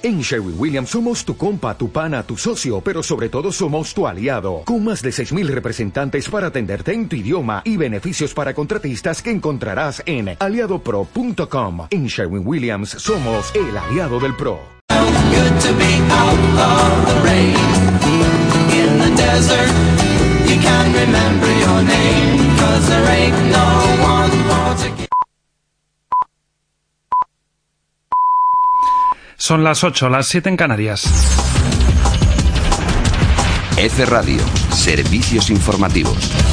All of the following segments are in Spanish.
En Sherwin Williams somos tu compa, tu pana, tu socio, pero sobre todo somos tu aliado, con más de 6.000 representantes para atenderte en tu idioma y beneficios para contratistas que encontrarás en aliadopro.com. En Sherwin Williams somos el aliado del PRO. Son las 8, las 7 en Canarias. F Radio, servicios informativos.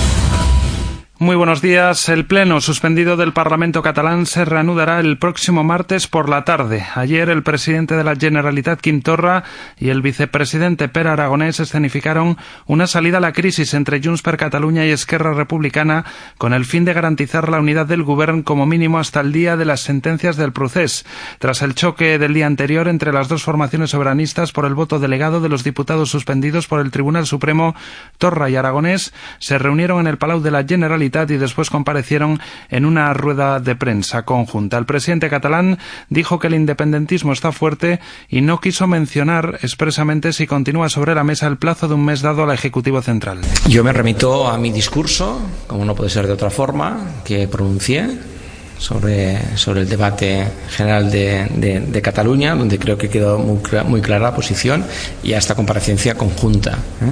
Muy buenos días. El pleno suspendido del Parlamento catalán se reanudará el próximo martes por la tarde. Ayer el presidente de la Generalitat Quintorra y el vicepresidente Per Aragonés escenificaron una salida a la crisis entre Junts per Cataluña y Esquerra Republicana con el fin de garantizar la unidad del gobierno como mínimo hasta el día de las sentencias del procés. Tras el choque del día anterior entre las dos formaciones soberanistas por el voto delegado de los diputados suspendidos por el Tribunal Supremo, Torra y Aragonés se reunieron en el Palau de la Generalitat y después comparecieron en una rueda de prensa conjunta. El presidente catalán dijo que el independentismo está fuerte y no quiso mencionar expresamente si continúa sobre la mesa el plazo de un mes dado al Ejecutivo Central. Yo me remito a mi discurso, como no puede ser de otra forma, que pronuncié sobre, sobre el debate general de, de, Cataluña, donde creo que quedó muy, muy, clara la posición, y a esta comparecencia conjunta. ¿eh?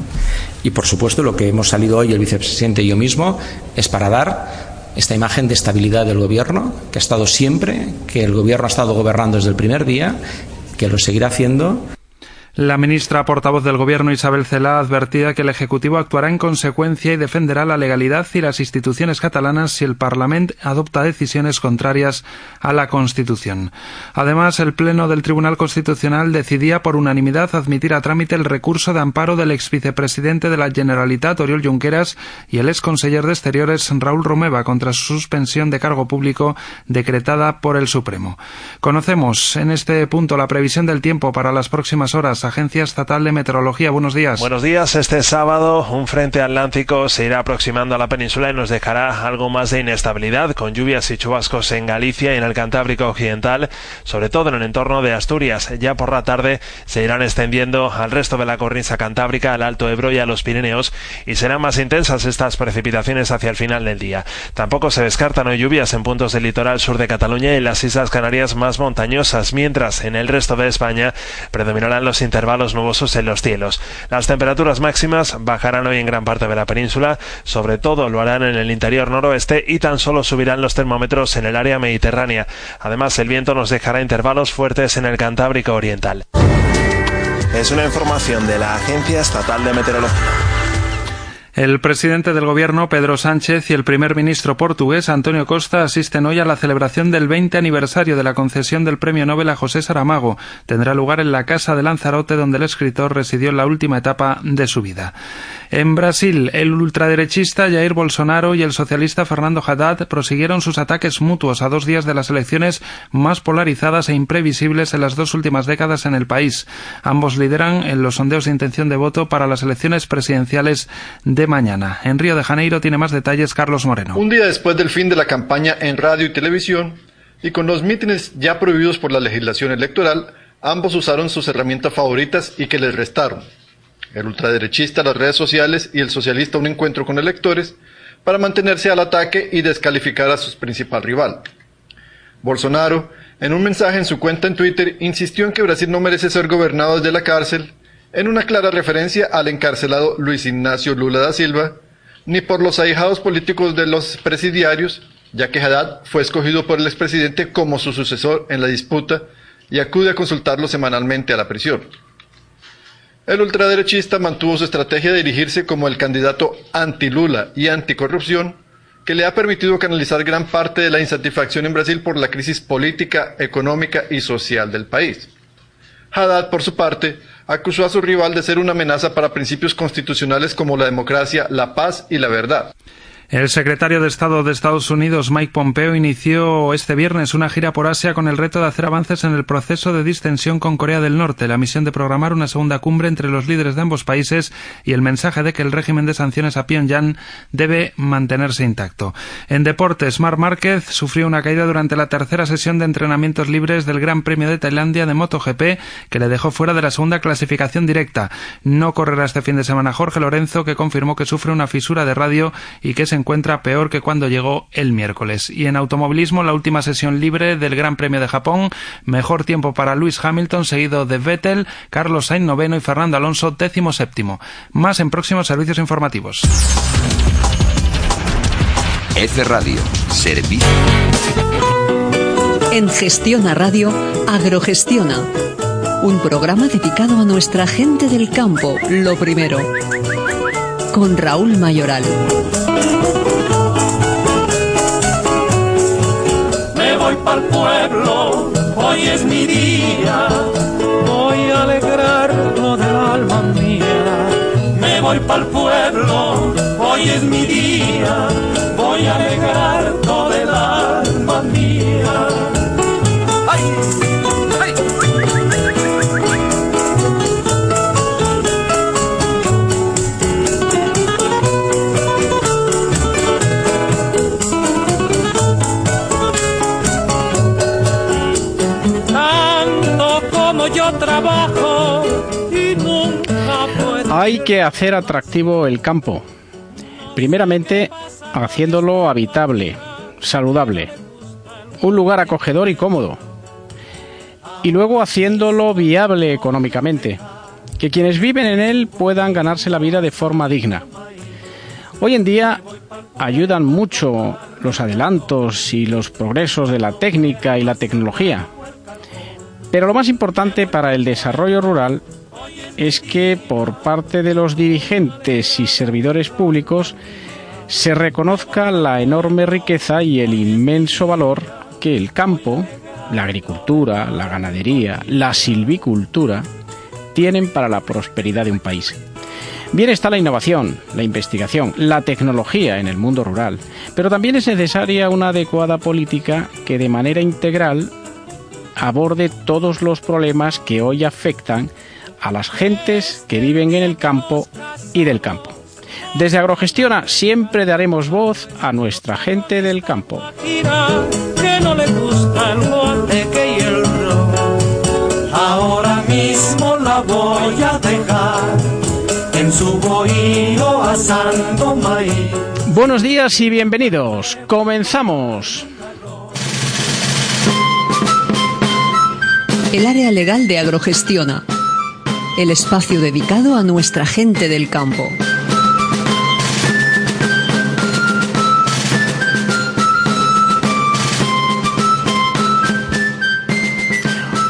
Y, por supuesto, lo que hemos salido hoy, el vicepresidente y yo mismo, es para dar esta imagen de estabilidad del Gobierno, que ha estado siempre, que el Gobierno ha estado gobernando desde el primer día, que lo seguirá haciendo. La ministra portavoz del Gobierno Isabel Cela advertía que el Ejecutivo actuará en consecuencia y defenderá la legalidad y las instituciones catalanas si el Parlamento adopta decisiones contrarias a la Constitución. Además, el Pleno del Tribunal Constitucional decidía por unanimidad admitir a trámite el recurso de amparo del ex vicepresidente de la Generalitat, Oriol Junqueras, y el ex conseller de Exteriores, Raúl Romeva, contra su suspensión de cargo público decretada por el Supremo. Conocemos en este punto la previsión del tiempo para las próximas horas Agencia Estatal de Meteorología. Buenos días. Buenos días. Este sábado un frente atlántico se irá aproximando a la península y nos dejará algo más de inestabilidad con lluvias y chubascos en Galicia y en el Cantábrico Occidental, sobre todo en el entorno de Asturias. Ya por la tarde se irán extendiendo al resto de la cornisa cantábrica, al Alto Ebro y a los Pirineos y serán más intensas estas precipitaciones hacia el final del día. Tampoco se descartan hoy lluvias en puntos del litoral sur de Cataluña y las Islas Canarias más montañosas, mientras en el resto de España predominarán los nubosos en los cielos. Las temperaturas máximas bajarán hoy en gran parte de la península, sobre todo lo harán en el interior noroeste y tan solo subirán los termómetros en el área mediterránea. Además, el viento nos dejará intervalos fuertes en el Cantábrico Oriental. Es una información de la Agencia Estatal de Meteorología. El presidente del Gobierno, Pedro Sánchez, y el primer ministro portugués, Antonio Costa, asisten hoy a la celebración del 20 aniversario de la concesión del Premio Nobel a José Saramago. Tendrá lugar en la Casa de Lanzarote, donde el escritor residió en la última etapa de su vida. En Brasil, el ultraderechista Jair Bolsonaro y el socialista Fernando Haddad prosiguieron sus ataques mutuos a dos días de las elecciones más polarizadas e imprevisibles en las dos últimas décadas en el país. Ambos lideran en los sondeos de intención de voto para las elecciones presidenciales de mañana. En Río de Janeiro tiene más detalles Carlos Moreno. Un día después del fin de la campaña en radio y televisión y con los mítines ya prohibidos por la legislación electoral, ambos usaron sus herramientas favoritas y que les restaron el ultraderechista las redes sociales y el socialista un encuentro con electores para mantenerse al ataque y descalificar a su principal rival. Bolsonaro, en un mensaje en su cuenta en Twitter, insistió en que Brasil no merece ser gobernado desde la cárcel, en una clara referencia al encarcelado Luis Ignacio Lula da Silva, ni por los ahijados políticos de los presidiarios, ya que Haddad fue escogido por el expresidente como su sucesor en la disputa y acude a consultarlo semanalmente a la prisión. El ultraderechista mantuvo su estrategia de dirigirse como el candidato anti-Lula y anticorrupción, que le ha permitido canalizar gran parte de la insatisfacción en Brasil por la crisis política, económica y social del país. Haddad, por su parte, acusó a su rival de ser una amenaza para principios constitucionales como la democracia, la paz y la verdad. El secretario de Estado de Estados Unidos, Mike Pompeo, inició este viernes una gira por Asia con el reto de hacer avances en el proceso de distensión con Corea del Norte, la misión de programar una segunda cumbre entre los líderes de ambos países y el mensaje de que el régimen de sanciones a Pyongyang debe mantenerse intacto. En deportes, Marc Márquez sufrió una caída durante la tercera sesión de entrenamientos libres del Gran Premio de Tailandia de MotoGP que le dejó fuera de la segunda clasificación directa. No correrá este fin de semana Jorge Lorenzo, que confirmó que sufre una fisura de radio y que se encuentra peor que cuando llegó el miércoles. Y en automovilismo, la última sesión libre del Gran Premio de Japón, mejor tiempo para Luis Hamilton, seguido de Vettel, Carlos Sainz noveno y Fernando Alonso décimo séptimo. Más en próximos servicios informativos. F Radio, servicio. En Gestiona Radio, Agrogestiona. Un programa dedicado a nuestra gente del campo, lo primero. Con Raúl Mayoral. Voy pa'l pueblo, hoy es mi día, voy a alegrar toda el alma mía. Me voy pa'l pueblo, hoy es mi día, voy a alegrar Hay que hacer atractivo el campo. Primeramente, haciéndolo habitable, saludable, un lugar acogedor y cómodo. Y luego haciéndolo viable económicamente, que quienes viven en él puedan ganarse la vida de forma digna. Hoy en día ayudan mucho los adelantos y los progresos de la técnica y la tecnología, pero lo más importante para el desarrollo rural es que por parte de los dirigentes y servidores públicos se reconozca la enorme riqueza y el inmenso valor que el campo, la agricultura, la ganadería, la silvicultura tienen para la prosperidad de un país. Bien está la innovación, la investigación, la tecnología en el mundo rural, pero también es necesaria una adecuada política que de manera integral aborde todos los problemas que hoy afectan a las gentes que viven en el campo y del campo. Desde Agrogestiona siempre daremos voz a nuestra gente del campo. Ahora mismo la voy a dejar en su asando maíz. Buenos días y bienvenidos. Comenzamos. el área legal de Agrogestiona, el espacio dedicado a nuestra gente del campo.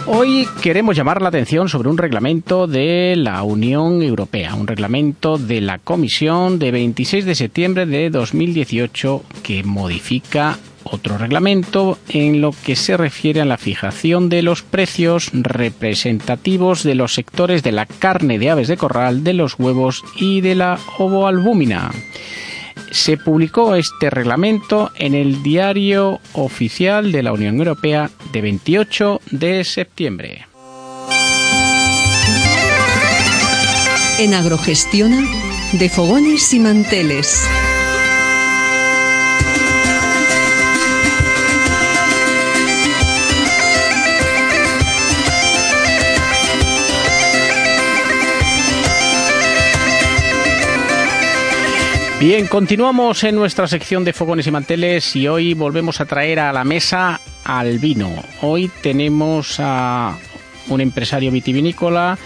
Hoy queremos llamar la atención sobre un reglamento de la Unión Europea, un reglamento de la Comisión de 26 de septiembre de 2018 que modifica otro reglamento en lo que se refiere a la fijación de los precios representativos de los sectores de la carne de aves de corral, de los huevos y de la ovoalbúmina. Se publicó este reglamento en el Diario Oficial de la Unión Europea de 28 de septiembre. En Agrogestiona, de fogones y manteles. Bien, continuamos en nuestra sección de fogones y manteles y hoy volvemos a traer a la mesa al vino. Hoy tenemos a un empresario vitivinícola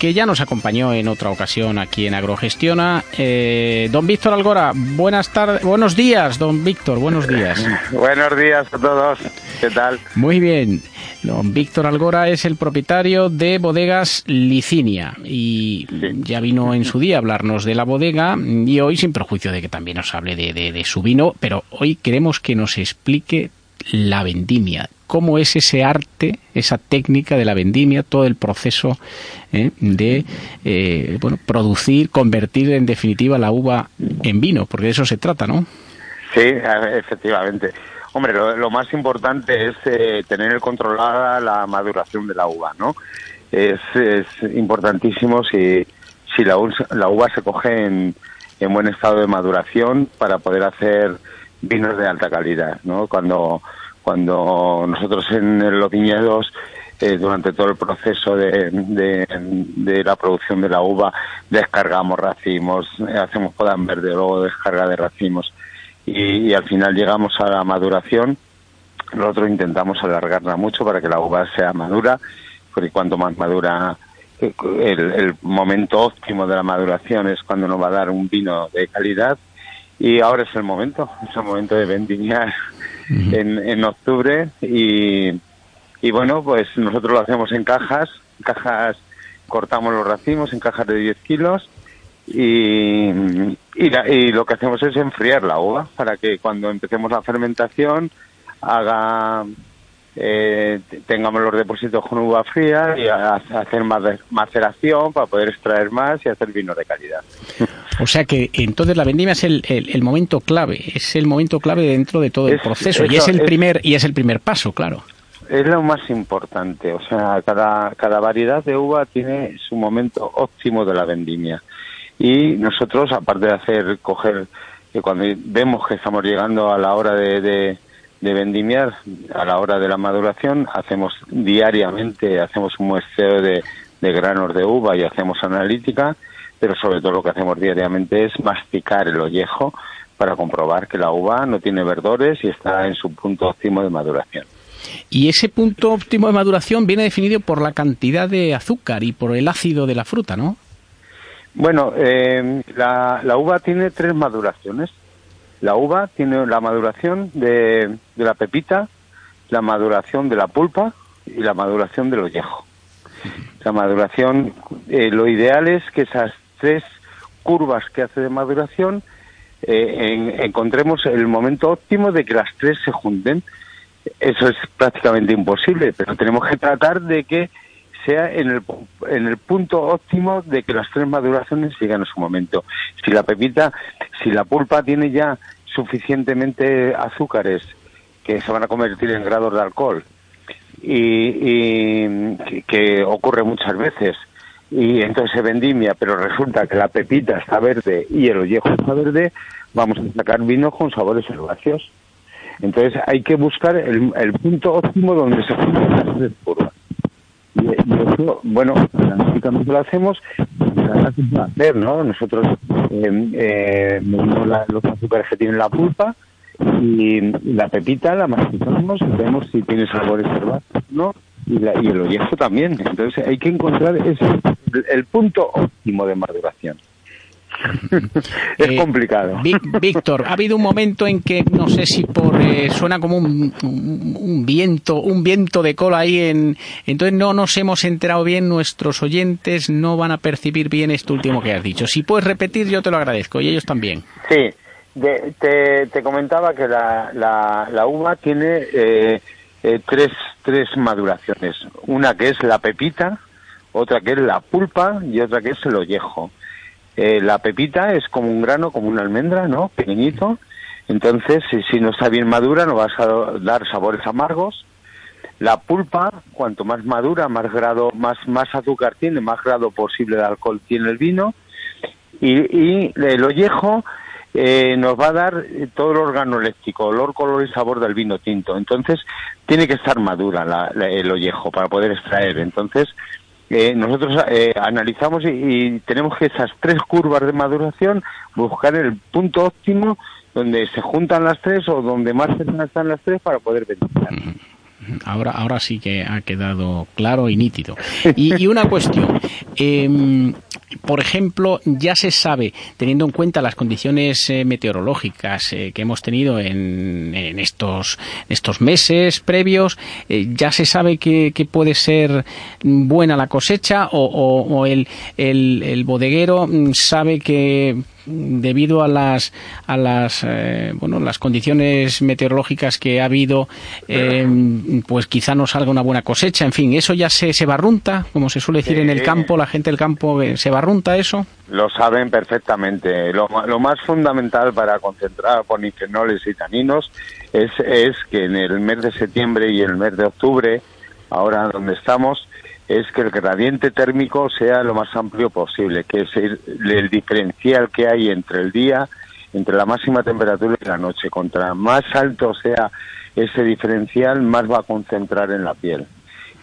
que ya nos acompañó en otra ocasión aquí en Agrogestiona. Eh, don Víctor Algora, buenas tardes, buenos días, don Víctor, buenos días. buenos días a todos, ¿qué tal? Muy bien. Don Víctor Algora es el propietario de Bodegas Licinia y ya vino en su día a hablarnos de la bodega y hoy sin perjuicio de que también nos hable de, su vino, pero hoy queremos que nos explique la vendimia, cómo es ese arte, esa técnica de la vendimia, todo el proceso ¿eh? de eh, bueno, producir, convertir en definitiva la uva en vino, porque de eso se trata, ¿no? Sí, efectivamente. Hombre, lo, más importante es eh, tener controlada la maduración de la uva, ¿no? Es, importantísimo si, si la, la uva se coge en, en buen estado de maduración para poder hacer vinos de alta calidad, ¿no? Cuando, cuando nosotros en los viñedos eh, durante todo el proceso de, de, la producción de la uva descargamos racimos, hacemos podan verde, luego descarga de racimos y, al final llegamos a la maduración. Nosotros intentamos alargarla mucho para que la uva sea madura, porque cuanto más madura eh, el, momento óptimo de la maduración es cuando nos va a dar un vino de calidad y ahora es el momento, es el momento de vendimiar en, en octubre. Y, y bueno, pues nosotros lo hacemos en cajas, cajas cortamos los racimos en cajas de 10 kilos. Y, y, lo que hacemos es enfriar la uva para que cuando empecemos la fermentación haga eh, tengamos los depósitos con uva fría y hacer más maceración para poder extraer más y hacer vino de calidad. O sea que entonces la vendimia es el, el, momento clave, es el momento clave dentro de todo el proceso y es el primer y es el primer paso, claro. Es lo más importante, o sea, cada, cada variedad de uva tiene su momento óptimo de la vendimia y nosotros, aparte de hacer, coger, que cuando vemos que estamos llegando a la hora de, de, vendimiar, a la hora de la maduración, hacemos diariamente, hacemos un muestreo de, de granos de uva y hacemos analítica, pero sobre todo lo que hacemos diariamente es masticar el ollejo para comprobar que la uva no tiene verdores y está en su punto óptimo de maduración. Y ese punto óptimo de maduración viene definido por la cantidad de azúcar y por el ácido de la fruta, ¿no? Bueno, eh, la, uva tiene tres maduraciones. La uva tiene la maduración de, la pepita, la maduración de la pulpa y la maduración del ollejo. La maduración, eh, lo ideal es que esas tres curvas que hace de maduración eh, encontremos el momento óptimo de que las tres se junten. Eso es prácticamente imposible, pero tenemos que tratar de que sea en el, en el punto óptimo de que las tres maduraciones lleguen a su momento. Si la pepita, si la pulpa tiene ya suficientemente azúcares que se van a convertir en grados de alcohol y, que, ocurre muchas veces y entonces se vendimia, pero resulta que la pepita está verde y el ollejo está verde, vamos a sacar vinos con sabores herbáceos. Entonces hay que buscar el, el punto óptimo donde se juntan las. Y, eso, bueno, analíticamente lo hacemos, hacer, ¿no? Nosotros eh, eh, los azúcares que tiene la pulpa y, la pepita la masticamos y vemos si tiene sabores herbáceos, ¿no? Y, y el ollejo también. Entonces hay que encontrar ese, el punto óptimo de maduración. es eh, complicado. Víctor, ha habido un momento en que no sé si por eh, suena como un, viento, un viento de cola ahí en entonces no nos hemos enterado bien nuestros oyentes no van a percibir bien esto último que has dicho. Si puedes repetir yo te lo agradezco y ellos también. Sí, te, comentaba que la, la, uva tiene eh, tres tres maduraciones, una que es la pepita, otra que es la pulpa y otra que es el ollejo. Eh, la pepita es como un grano, como una almendra, ¿no? Pequeñito. Entonces, si, no está bien madura, no vas a dar sabores amargos. La pulpa, cuanto más madura, más grado, más, más azúcar tiene, más grado posible de alcohol tiene el vino. Y, el ollejo eh, nos va a dar todo el órgano eléctrico, olor, color y sabor del vino tinto. Entonces, tiene que estar madura el ollejo para poder extraer. Entonces, eh, nosotros eh, analizamos y, tenemos que esas tres curvas de maduración buscar el punto óptimo donde se juntan las tres o donde más cercanas están las tres para poder beneficiar. Ahora, ahora sí que ha quedado claro y nítido. Y, una cuestión. Em, por ejemplo, ya se sabe, teniendo en cuenta las condiciones eh, meteorológicas eh, que hemos tenido en, estos, estos meses previos, eh, ya se sabe que, puede ser buena la cosecha o, el, el, bodeguero mm, sabe que debido a las a las eh, bueno las condiciones meteorológicas que ha habido eh, pues quizá no salga una buena cosecha. En fin eso ya se, se barrunta como se suele decir en el campo la gente del campo eh, se barrunta eso lo saben perfectamente. Lo, lo más fundamental para concentrar polifenoles y taninos es, es que en el mes de septiembre y el mes de octubre ahora donde estamos es que el gradiente térmico sea lo más amplio posible, que es el, el, diferencial que hay entre el día, entre la máxima temperatura y la noche. Contra más alto sea ese diferencial, más va a concentrar en la piel,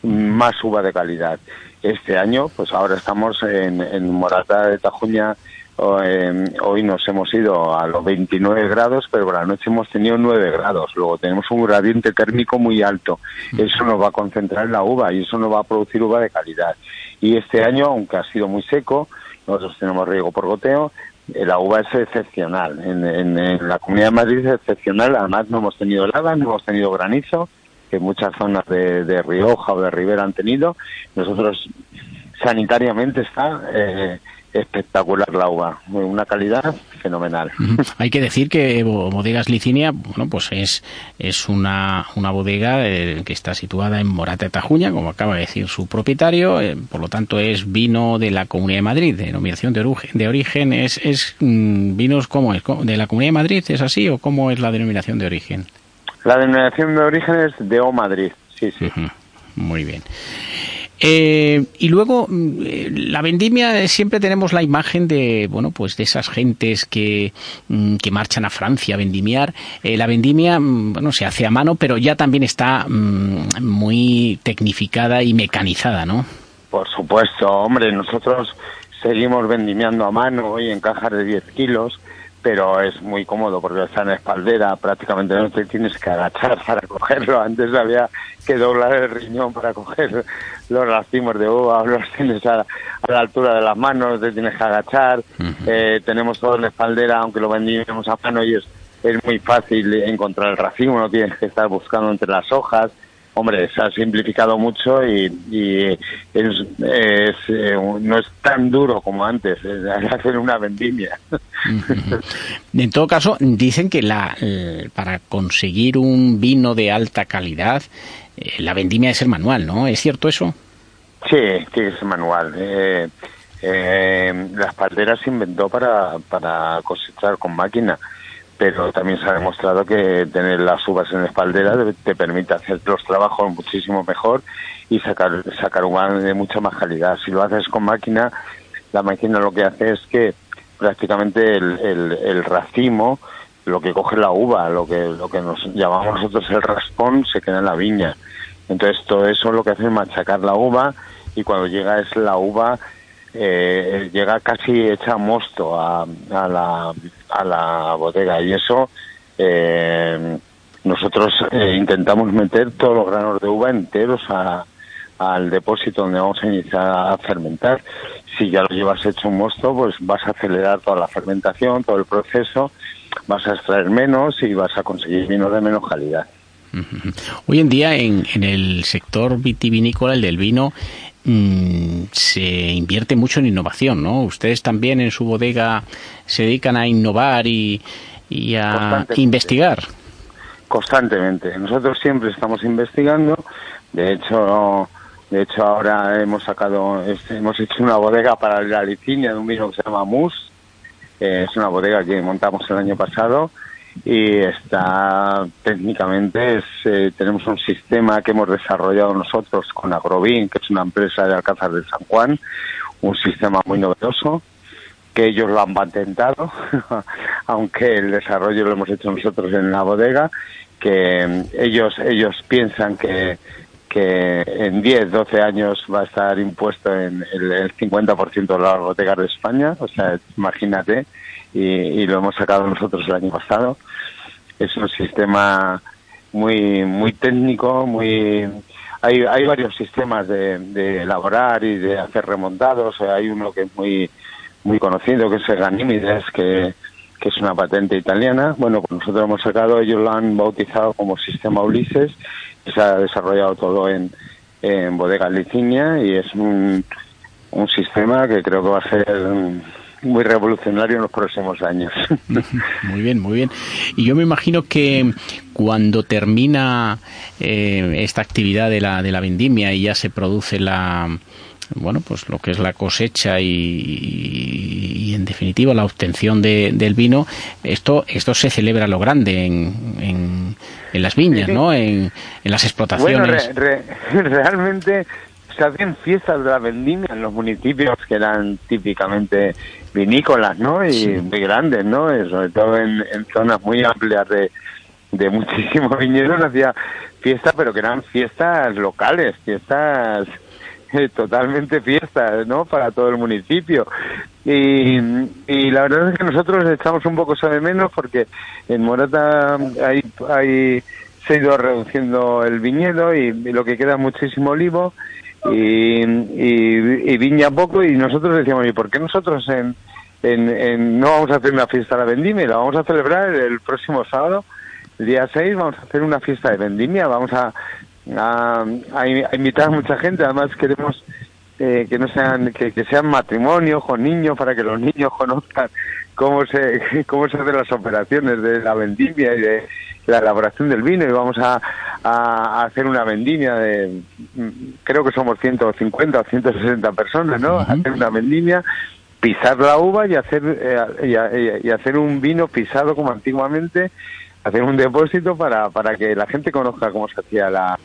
más uva de calidad. Este año, pues ahora estamos en, en Morata de Tajuña, hoy nos hemos ido a los 29 grados, pero por la noche hemos tenido 9 grados. Luego tenemos un gradiente térmico muy alto. Eso nos va a concentrar en la uva y eso nos va a producir uva de calidad. Y este año, aunque ha sido muy seco, nosotros tenemos riego por goteo, la uva es excepcional. En, en, en, la Comunidad de Madrid es excepcional. Además, no hemos tenido helada, no hemos tenido granizo, que muchas zonas de, de Rioja o de Ribera han tenido. Nosotros, sanitariamente, está... Eh, espectacular la uva, una calidad fenomenal. Hay que decir que Bodegas Licinia, bueno, pues es, es una, una bodega eh, que está situada en Morata de Tajuña, como acaba de decir su propietario, eh, por lo tanto es vino de la Comunidad de Madrid, denominación de origen, de origen es, es mm, vinos como es, de la Comunidad de Madrid, ¿es así o cómo es la denominación de origen? La denominación de origen es de O Madrid, sí, sí. Muy bien. Eh, y luego la vendimia siempre tenemos la imagen de bueno pues de esas gentes que, que marchan a Francia a vendimiar. Eh, la vendimia bueno se hace a mano, pero ya también está mmm, muy tecnificada y mecanizada, ¿no? Por supuesto, hombre, nosotros seguimos vendimiando a mano hoy en cajas de 10 kilos pero es muy cómodo porque está en espaldera, prácticamente no te tienes que agachar para cogerlo. Antes había que doblar el riñón para coger los racimos de uva, los tienes a, a, la altura de las manos, te tienes que agachar. Uh -huh. eh, tenemos todo en espaldera, aunque lo vendimos a mano y es, es muy fácil encontrar el racimo, no tienes que estar buscando entre las hojas hombre, se ha simplificado mucho y, y es, es, eh, no es tan duro como antes, es hacer una vendimia. En todo caso, dicen que la, eh, para conseguir un vino de alta calidad, la vendimia es el manual, ¿no? ¿Es cierto eso? Sí, es manual. Eh, eh, la espaldera se inventó para, para cosechar con máquina pero también se ha demostrado que tener las uvas en espaldera te permite hacer los trabajos muchísimo mejor y sacar sacar uvas de mucha más calidad. Si lo haces con máquina, la máquina lo que hace es que prácticamente el, el, el racimo, lo que coge la uva, lo que lo que nos llamamos nosotros el raspón, se queda en la viña. Entonces todo eso lo que hace es machacar la uva y cuando llega es la uva eh, llega casi hecha mosto a, a, la, a la bodega y eso eh, nosotros eh, intentamos meter todos los granos de uva enteros a, al depósito donde vamos a iniciar a fermentar. Si ya lo llevas hecho un mosto, pues vas a acelerar toda la fermentación, todo el proceso, vas a extraer menos y vas a conseguir vinos de menos calidad. Hoy en día en, en el sector vitivinícola, el del vino, mmm, se invierte mucho en innovación, ¿no? Ustedes también en su bodega se dedican a innovar y, y a investigar. Constantemente. Nosotros siempre estamos investigando. De hecho, de hecho ahora hemos sacado, este, hemos hecho una bodega para la licinia de un vino que se llama Mus. Eh, es una bodega que montamos el año pasado y está técnicamente es, eh, tenemos un sistema que hemos desarrollado nosotros con Agrovin, que es una empresa de Alcázar de San Juan, un sistema muy novedoso que ellos lo han patentado, aunque el desarrollo lo hemos hecho nosotros en la bodega, que ellos ellos piensan que que en 10, 12 años va a estar impuesto en el, el 50% de las bodegas de España, o sea, imagínate, y, lo hemos sacado nosotros el año pasado. Es un sistema muy muy técnico, muy hay, hay varios sistemas de, de elaborar y de hacer remontados. Hay uno que es muy muy conocido, que es el Ganímides, que, que es una patente italiana. Bueno, pues nosotros hemos sacado, ellos lo han bautizado como sistema Ulises, y se ha desarrollado todo en, en Bodega Licinia y es un, un sistema que creo que va a ser muy revolucionario en los próximos años. Muy bien, muy bien. Y yo me imagino que cuando termina eh, esta actividad de la, de la vendimia y ya se produce la bueno, pues lo que es la cosecha y, en definitiva la obtención de, del vino, esto esto se celebra a lo grande en, en, en las viñas, ¿no? En, en las explotaciones. Bueno, realmente se hacen fiestas de la vendimia en los municipios que eran típicamente vinícolas, ¿no? Y muy grandes, ¿no? Y sobre todo en, zonas muy amplias de, de muchísimos viñedos hacía fiestas, pero que eran fiestas locales, fiestas totalmente fiestas, ¿no? Para todo el municipio. Y, y, la verdad es que nosotros echamos un poco de menos porque en Morata hay, hay se ha ido reduciendo el viñedo y, lo que queda es muchísimo olivo y, y, viña poco y nosotros decíamos, ¿y por qué nosotros en, en, no vamos a hacer una fiesta de la vendimia? La vamos a celebrar el próximo sábado, día 6, vamos a hacer una fiesta de vendimia, vamos a, a, a invitar a mucha gente, además queremos eh, que no sean que, que, sean matrimonios con niños para que los niños conozcan cómo se cómo se hacen las operaciones de la vendimia y de la elaboración del vino. Y vamos a, a hacer una vendimia de creo que somos 150 o 160 personas no hacer una vendimia pisar la uva y hacer eh, y, hacer un vino pisado como antiguamente hacer un depósito para para que la gente conozca cómo se hacía la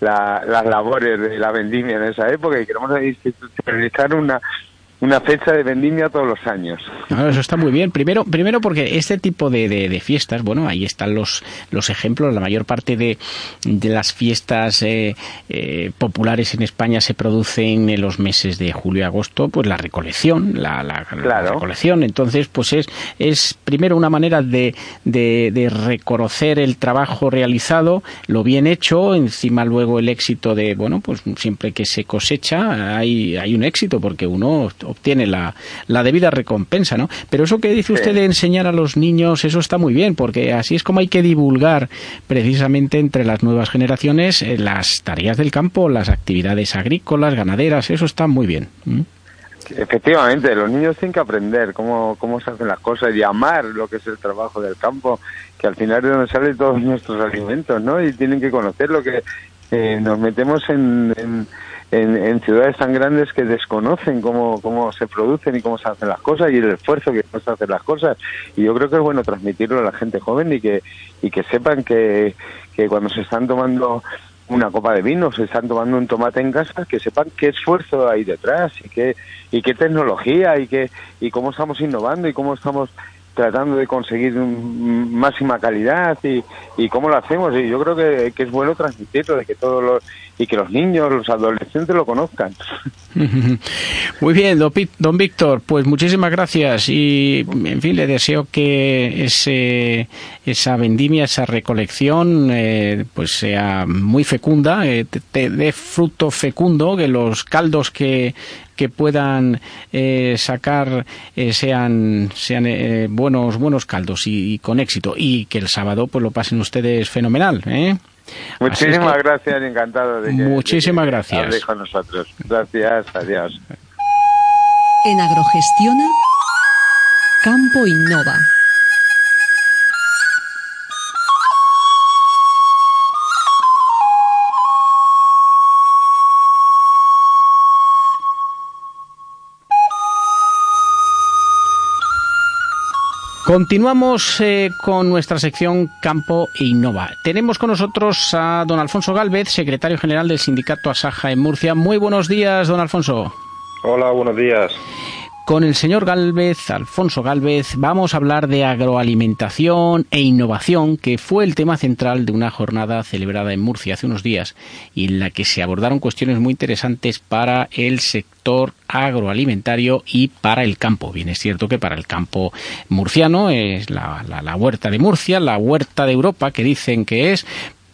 las labores de la vendimia en esa época y queremos institucionalizar una una fecha de vendimia todos los años. eso está muy bien. Primero, primero porque este tipo de, de, fiestas, bueno, ahí están los, los ejemplos. La mayor parte de, de las fiestas eh, eh, populares en España se producen en los meses de julio y agosto, pues la recolección, la, la, recolección. Entonces, pues es, es primero una manera de, de, de reconocer el trabajo realizado, lo bien hecho, encima luego el éxito de, bueno, pues siempre que se cosecha hay, hay un éxito porque uno obtiene la, la debida recompensa, ¿no? Pero eso que dice usted de enseñar a los niños, eso está muy bien, porque así es como hay que divulgar precisamente entre las nuevas generaciones eh, las tareas del campo, las actividades agrícolas, ganaderas, eso está muy bien. Efectivamente, los niños tienen que aprender cómo, cómo se hacen las cosas y amar lo que es el trabajo del campo, que al final es donde salen todos nuestros alimentos, ¿no? Y tienen que conocer lo que eh, nos metemos en en, ciudades tan grandes que desconocen cómo, cómo se producen y cómo se hacen las cosas y el esfuerzo que se hacer las cosas. Y yo creo que es bueno transmitirlo a la gente joven y que, y que sepan que, que cuando se están tomando una copa de vino, se están tomando un tomate en casa, que sepan qué esfuerzo hay detrás y qué, y qué tecnología y, qué, y cómo estamos innovando y cómo estamos tratando de conseguir máxima calidad y, y cómo lo hacemos. Y yo creo que, que, es bueno transmitirlo, de que todos los, y que los niños, los adolescentes lo conozcan. Muy bien, don Víctor, pues muchísimas gracias y, en fin, le deseo que ese, esa vendimia, esa recolección, eh, pues sea muy fecunda, eh, dé fruto fecundo, que los caldos que, que puedan eh, sacar eh, sean sean eh, buenos buenos caldos y, y, con éxito y que el sábado pues lo pasen ustedes fenomenal ¿eh? Muchísimas gracias, encantado de que, Muchísimas gracias. con nosotros. Gracias, adiós. En Agrogestiona, Campo Innova. Continuamos eh, con nuestra sección Campo e Innova. Tenemos con nosotros a don Alfonso Galvez, secretario general del sindicato Asaja en Murcia. Muy buenos días, don Alfonso. Hola, buenos días. Con el señor Galvez, Alfonso Galvez, vamos a hablar de agroalimentación e innovación, que fue el tema central de una jornada celebrada en Murcia hace unos días y en la que se abordaron cuestiones muy interesantes para el sector agroalimentario y para el campo. Bien, es cierto que para el campo murciano es la, la huerta de Murcia, la huerta de Europa, que dicen que es,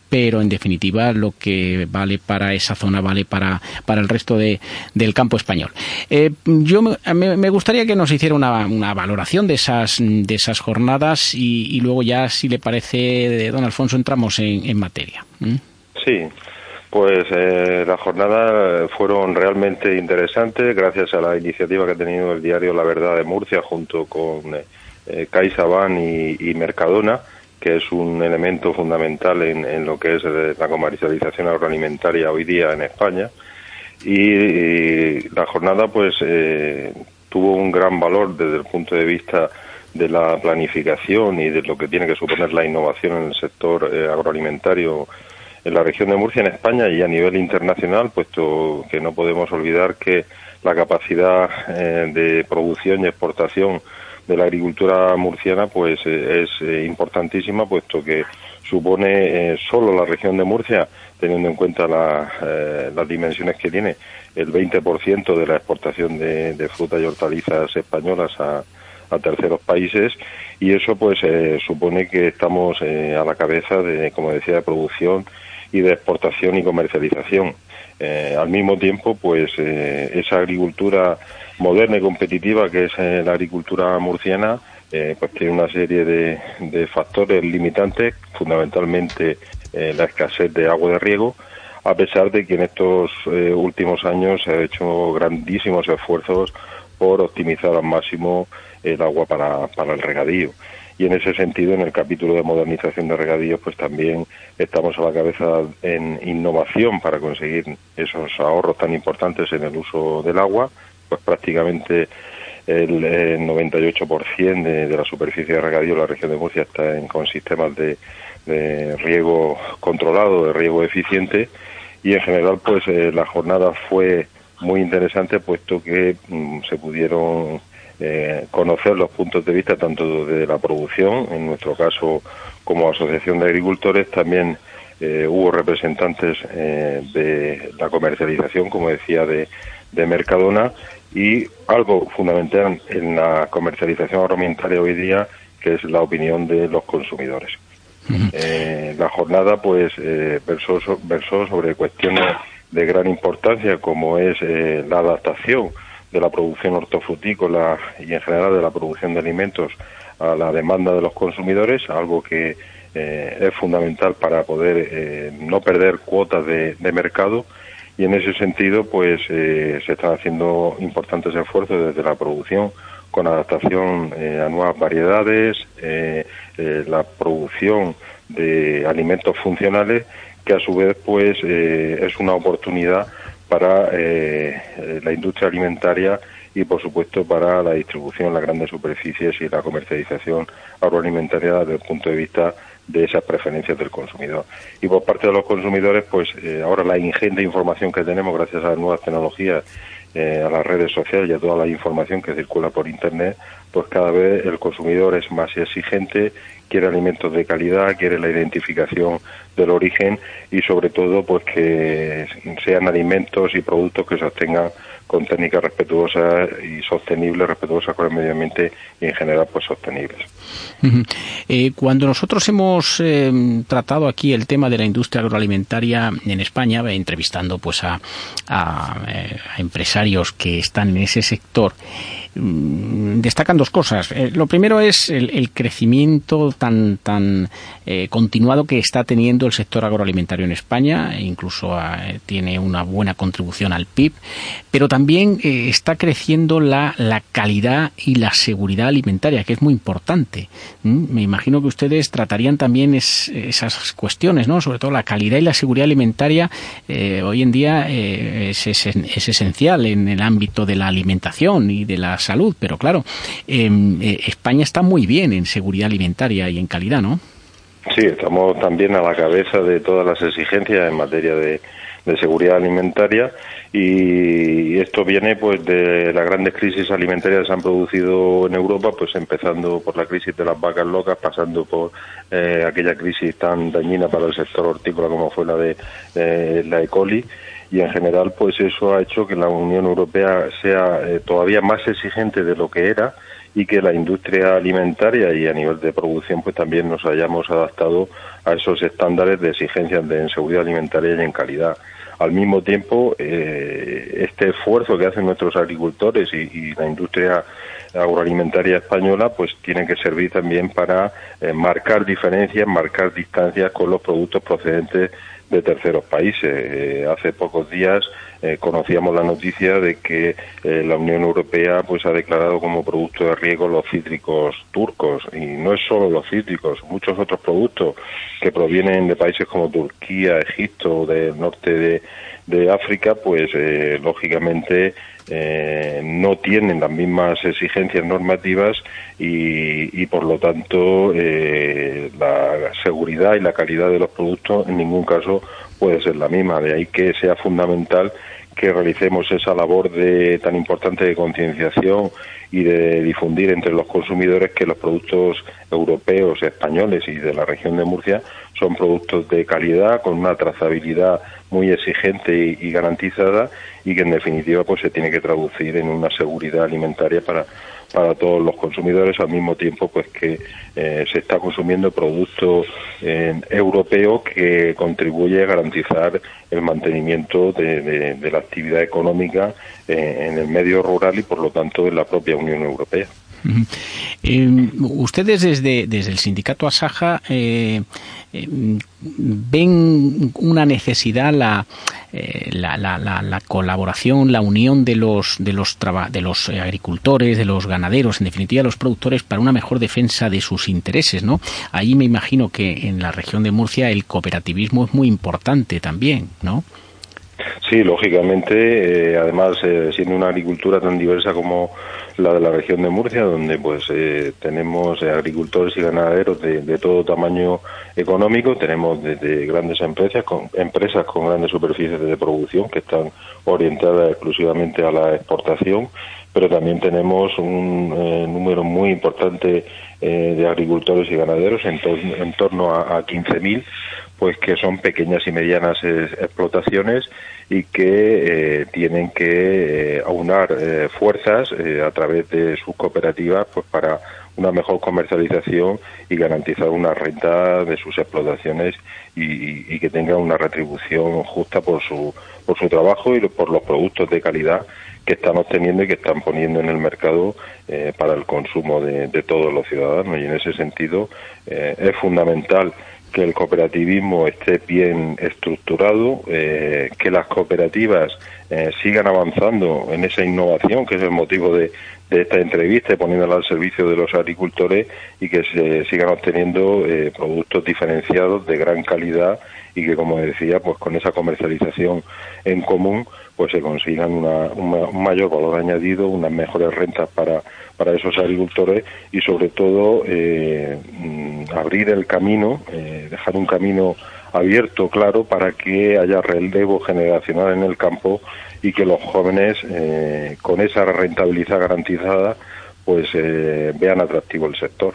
pero en definitiva lo que vale para esa zona vale para, para el resto de, del campo español. Eh, yo me, gustaría que nos hiciera una, una, valoración de esas, de esas jornadas y, luego ya, si le parece, de don Alfonso, entramos en, en materia. Sí. Pues eh, las jornadas fueron realmente interesantes gracias a la iniciativa que ha tenido el diario La Verdad de Murcia junto con eh, CaixaBank y, Mercadona, que es un elemento fundamental en, lo que es eh, la comercialización agroalimentaria hoy día en España. Y, la jornada pues eh, tuvo un gran valor desde el punto de vista de la planificación y de lo que tiene que suponer la innovación en el sector agroalimentario en la región de Murcia, en España y a nivel internacional, puesto que no podemos olvidar que la capacidad eh, de producción y exportación de la agricultura murciana pues eh, es eh, importantísima, puesto que supone solo la región de Murcia, teniendo en cuenta las dimensiones que tiene, el 20% de la exportación de, de frutas y hortalizas españolas a, terceros países y eso pues supone que estamos a la cabeza de, como decía, de producción y de exportación y comercialización. Eh, al mismo tiempo, pues eh, esa agricultura moderna y competitiva que es eh, la agricultura murciana, pues tiene una serie de, factores limitantes, fundamentalmente la escasez de agua de riego, a pesar de que en estos últimos años se ha hecho grandísimos esfuerzos por optimizar al máximo el agua para, para el regadío y en ese sentido en el capítulo de modernización de regadíos pues también estamos a la cabeza en innovación para conseguir esos ahorros tan importantes en el uso del agua. Pues prácticamente el, 98% de, la superficie de regadío de la región de Murcia está en, con sistemas de, riego controlado, de riego eficiente. Y en general pues eh, la jornada fue muy interesante puesto que mm, se pudieron eh, conocer los puntos de vista tanto de la producción, en nuestro caso como asociación de agricultores, también eh, hubo representantes eh, de la comercialización, como decía, de, de, Mercadona y algo fundamental en la comercialización agroalimentaria hoy día, que es la opinión de los consumidores. la jornada pues versó, versó sobre cuestiones de gran importancia como es la adaptación de la producción hortofrutícola y en general de la producción de alimentos a la demanda de los consumidores, algo que eh, es fundamental para poder eh, no perder cuotas de, mercado. Y en ese sentido pues eh, se están haciendo importantes esfuerzos desde la producción con adaptación a nuevas variedades, la producción de alimentos funcionales que a su vez pues es una oportunidad para eh, la industria alimentaria y, por supuesto, para la distribución las grandes superficies y la comercialización agroalimentaria desde el punto de vista de esas preferencias del consumidor. Y por parte de los consumidores, pues eh, ahora la ingente información que tenemos gracias a las nuevas tecnologías, eh, a las redes sociales y a toda la información que circula por Internet, pues cada vez el consumidor es más exigente, quiere alimentos de calidad, quiere la identificación del origen y sobre todo pues que sean alimentos y productos que se obtengan con técnicas respetuosas y sostenibles, respetuosas con el medio ambiente y en general pues sostenibles. Eh, cuando nosotros hemos eh, tratado aquí el tema de la industria agroalimentaria en España, eh, entrevistando pues a, a empresarios que están en ese sector, destacan dos cosas. Eh, lo primero es el, crecimiento tan, tan eh, continuado que está teniendo el sector agroalimentario en España, e incluso ah, tiene una buena contribución al PIB, pero también eh, está creciendo la, la, calidad y la seguridad alimentaria, que es muy importante. Mm, me imagino que ustedes tratarían también esas cuestiones, ¿no? sobre todo la calidad y la seguridad alimentaria hoy en día es, es, es esencial en el ámbito de la alimentación y de las salud, pero claro, em, eh, España está muy bien en seguridad alimentaria y en calidad, ¿no? Sí, estamos también a la cabeza de todas las exigencias en materia de, seguridad alimentaria y esto viene pues de las grandes crisis alimentarias que se han producido en Europa, pues empezando por la crisis de las vacas locas, pasando por eh, aquella crisis tan dañina para el sector hortícola como fue la de la E. coli y en general pues eso ha hecho que la Unión Europea sea eh, todavía más exigente de lo que era y que la industria alimentaria y a nivel de producción pues también nos hayamos adaptado a esos estándares de exigencias de en seguridad alimentaria y en calidad. Al mismo tiempo, eh, este esfuerzo que hacen nuestros agricultores y, la industria agroalimentaria española, pues tiene que servir también para eh, marcar diferencias, marcar distancias con los productos procedentes de terceros países. Eh, hace pocos días eh, conocíamos la noticia de que eh, la Unión Europea pues ha declarado como producto de riesgo los cítricos turcos y no es solo los cítricos, muchos otros productos que provienen de países como Turquía, Egipto del norte de, de África, pues lógicamente no tienen las mismas exigencias normativas y, por lo tanto la seguridad y la calidad de los productos en ningún caso puede ser la misma. De ahí que sea fundamental que realicemos esa labor de tan importante de concienciación y de difundir entre los consumidores que los productos europeos, españoles y de la región de Murcia son productos de calidad con una trazabilidad muy exigente y, garantizada y que en definitiva pues se tiene que traducir en una seguridad alimentaria para para todos los consumidores al mismo tiempo pues que eh, se está consumiendo producto eh, europeo que contribuye a garantizar el mantenimiento de, la actividad económica eh, en el medio rural y por lo tanto en la propia Unión Europea. ustedes desde, desde el sindicato Asaja ven una necesidad eh, la, la, la, colaboración, la unión de los de los de los eh, agricultores, de los ganaderos, en definitiva los productores para una mejor defensa de sus intereses, ¿no? Ahí me imagino que en la región de Murcia el cooperativismo es muy importante también, ¿no? Sí, lógicamente, eh, además siendo una agricultura tan diversa como la de la región de Murcia, donde pues eh, tenemos agricultores y ganaderos de, todo tamaño económico, tenemos desde grandes empresas con, empresas con grandes superficies de producción que están orientadas exclusivamente a la exportación, pero también tenemos un eh, número muy importante eh, de agricultores y ganaderos, en, en torno a, a 15.000, pues que son pequeñas y medianas explotaciones y que eh, tienen que eh, aunar eh, fuerzas a través de sus cooperativas pues para una mejor comercialización y garantizar una renta de sus explotaciones y, y, que tengan una retribución justa por su por su trabajo y por los productos de calidad que están obteniendo y que están poniendo en el mercado para el consumo de, de, todos los ciudadanos. Y en ese sentido es fundamental que el cooperativismo esté bien estructurado, eh, que las cooperativas eh, sigan avanzando en esa innovación, que es el motivo de, esta entrevista, poniéndola al servicio de los agricultores y que se sigan obteniendo eh, productos diferenciados de gran calidad y que, como decía, pues con esa comercialización en común, pues se consigan un mayor valor añadido, unas mejores rentas para, para esos agricultores y sobre todo eh, mm, abrir el camino, eh, dejar un camino abierto, claro, para que haya relevo generacional en el campo y que los jóvenes, eh, con esa rentabilidad garantizada, pues eh, vean atractivo el sector.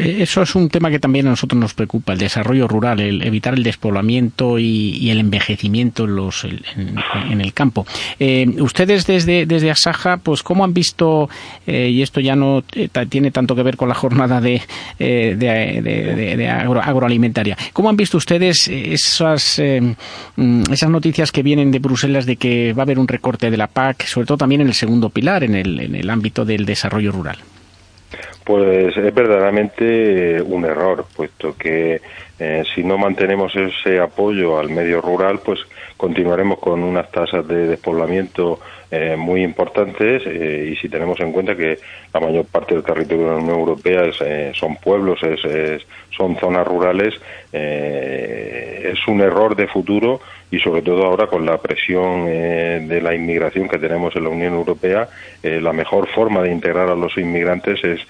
Eh, eso es un tema que también a nosotros nos preocupa, el desarrollo rural, el evitar el despoblamiento y, el envejecimiento en, los, en, el campo. Eh, ustedes desde, desde Asaja, pues cómo han visto, y esto ya no tiene tanto que ver con la jornada de, de, agroalimentaria, ¿cómo han visto ustedes esas, mm, esas noticias que vienen de Bruselas de que va a haber un recorte de la PAC, sobre todo también en el segundo pilar, en el, en el ámbito del desarrollo rural? Pues es verdaderamente un error, puesto que eh, si no mantenemos ese apoyo al medio rural, pues continuaremos con unas tasas de despoblamiento eh, muy importantes eh, y si tenemos en cuenta que la mayor parte del territorio de la Unión Europea son pueblos, son zonas rurales, es un error de futuro y sobre todo ahora con la presión de la inmigración que tenemos en la Unión Europea, la mejor forma de integrar a los inmigrantes es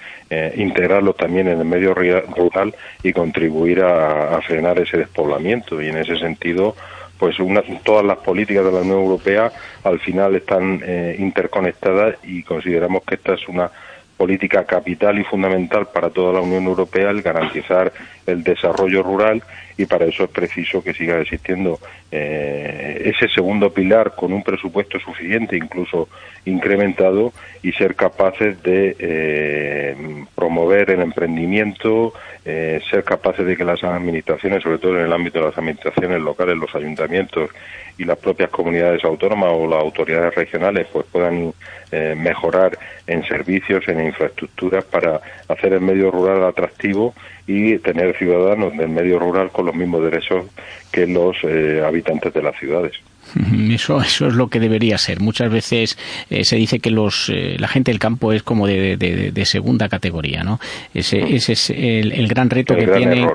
integrarlos también en el medio rural y contribuir a a, frenar ese despoblamiento. Y en ese sentido pues una, todas las políticas de la Unión Europea al final están eh, interconectadas y consideramos que esta es una política capital y fundamental para toda la Unión Europea el garantizar el desarrollo rural y para eso es preciso que siga existiendo eh, ese segundo pilar con un presupuesto suficiente, incluso incrementado, y ser capaces de eh, promover el emprendimiento, eh, ser capaces de que las administraciones, sobre todo en el ámbito de las administraciones locales, los ayuntamientos y las propias comunidades autónomas o las autoridades regionales, pues puedan mejorar en servicios, en infraestructuras para hacer el medio rural atractivo y tener ciudadanos del medio rural con los mismos derechos que los eh, habitantes de las ciudades. Eso, eso es lo que debería ser. Muchas veces eh, se dice que los, eh, la gente del campo es como de, de, segunda categoría, ¿no? Ese, ese es el, gran reto que tiene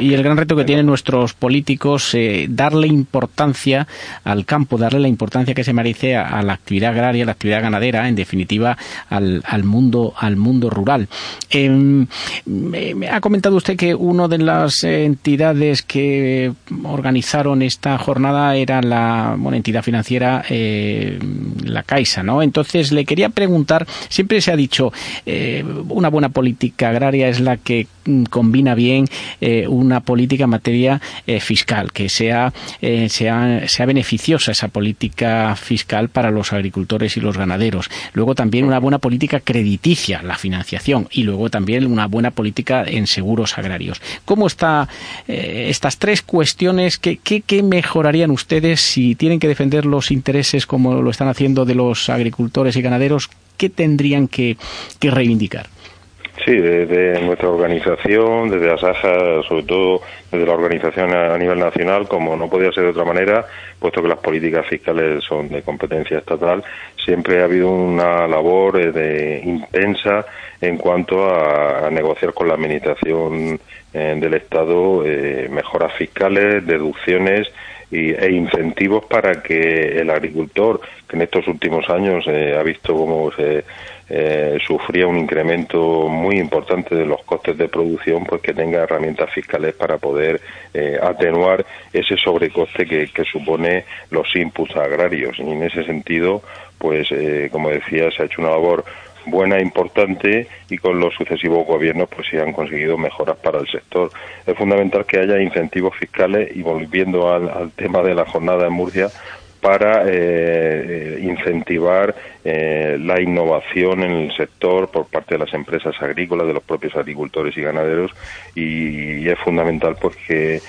y, el gran reto que tienen nuestros políticos eh, darle importancia al campo, darle la importancia que se merece a, la actividad agraria, a la actividad ganadera, en definitiva al, al mundo al mundo rural. Em, me ha comentado usted que una de las entidades que organizaron esta jornada era la una, entidad financiera, eh, la Caixa, ¿no? Entonces le quería preguntar, siempre se ha dicho, eh, una buena política agraria es la que mm, combina bien eh, una política en materia fiscal, que sea, sea, sea beneficiosa esa política fiscal para los agricultores y los ganaderos. Luego también una buena política crediticia, la financiación, y luego también una buena política en seguros agrarios. ¿Cómo está estas tres cuestiones? ¿Qué, qué, qué mejorarían ustedes si si tienen que defender los intereses como lo están haciendo de los agricultores y ganaderos, ¿qué tendrían que, reivindicar? Sí, desde nuestra organización, desde ASAJA, sobre todo desde la organización a nivel nacional, como no podía ser de otra manera, puesto que las políticas fiscales son de competencia estatal, siempre ha habido una labor eh, de, intensa en cuanto a, negociar con la administración eh, del Estado eh, mejoras fiscales, deducciones e incentivos para que el agricultor, que en estos últimos años eh, ha visto cómo se eh, sufría un incremento muy importante de los costes de producción, pues que tenga herramientas fiscales para poder eh, atenuar ese sobrecoste que, que, supone los inputs agrarios. Y en ese sentido, pues como decía, se ha hecho una labor buena, importante y con los sucesivos gobiernos pues se han conseguido mejoras para el sector. Es fundamental que haya incentivos fiscales y volviendo al, tema de la jornada en Murcia para eh, eh, incentivar eh, la innovación en el sector por parte de las empresas agrícolas, de los propios agricultores y ganaderos y, es fundamental pues que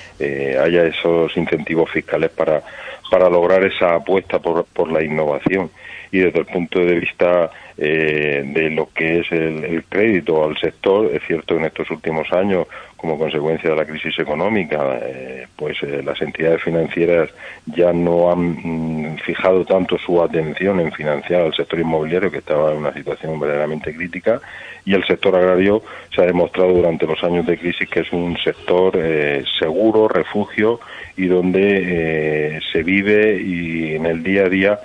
haya esos incentivos fiscales para, para lograr esa apuesta por, por la innovación y desde el punto de vista eh, de lo que es el, crédito al sector. Es cierto en estos últimos años, como consecuencia de la crisis económica, eh, pues eh, las entidades financieras ya no han mm, fijado tanto su atención en financiar al sector inmobiliario, que estaba en una situación verdaderamente crítica, y el sector agrario se ha demostrado durante los años de crisis que es un sector seguro, refugio, y donde se vive y en el día a día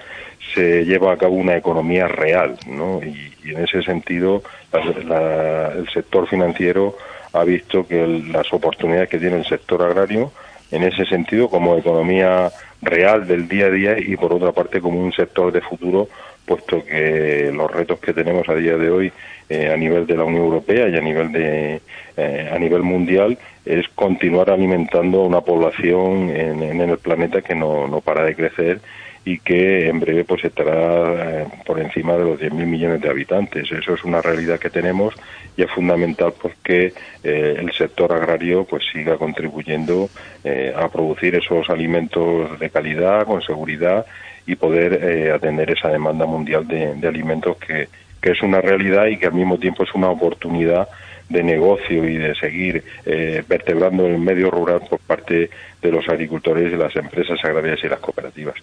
se lleva a cabo una economía real, ¿no? Y, en ese sentido, el sector financiero ha visto que las oportunidades que tiene el sector agrario, en ese sentido, como economía real del día a día y por otra parte como un sector de futuro, puesto que los retos que tenemos a día de hoy eh, a nivel de la Unión Europea y a nivel de eh, a nivel mundial es continuar alimentando a una población en, en el planeta que no, no para de crecer y que en breve pues estará eh, por encima de los 10.000 millones de habitantes. Eso es una realidad que tenemos y es fundamental porque eh, el sector agrario pues siga contribuyendo eh, a producir esos alimentos de calidad, con seguridad y poder atender esa demanda mundial de, de alimentos que, que es una realidad y que al mismo tiempo es una oportunidad de negocio y de seguir eh, vertebrando el medio rural por parte de los agricultores, de las empresas agrarias y las cooperativas.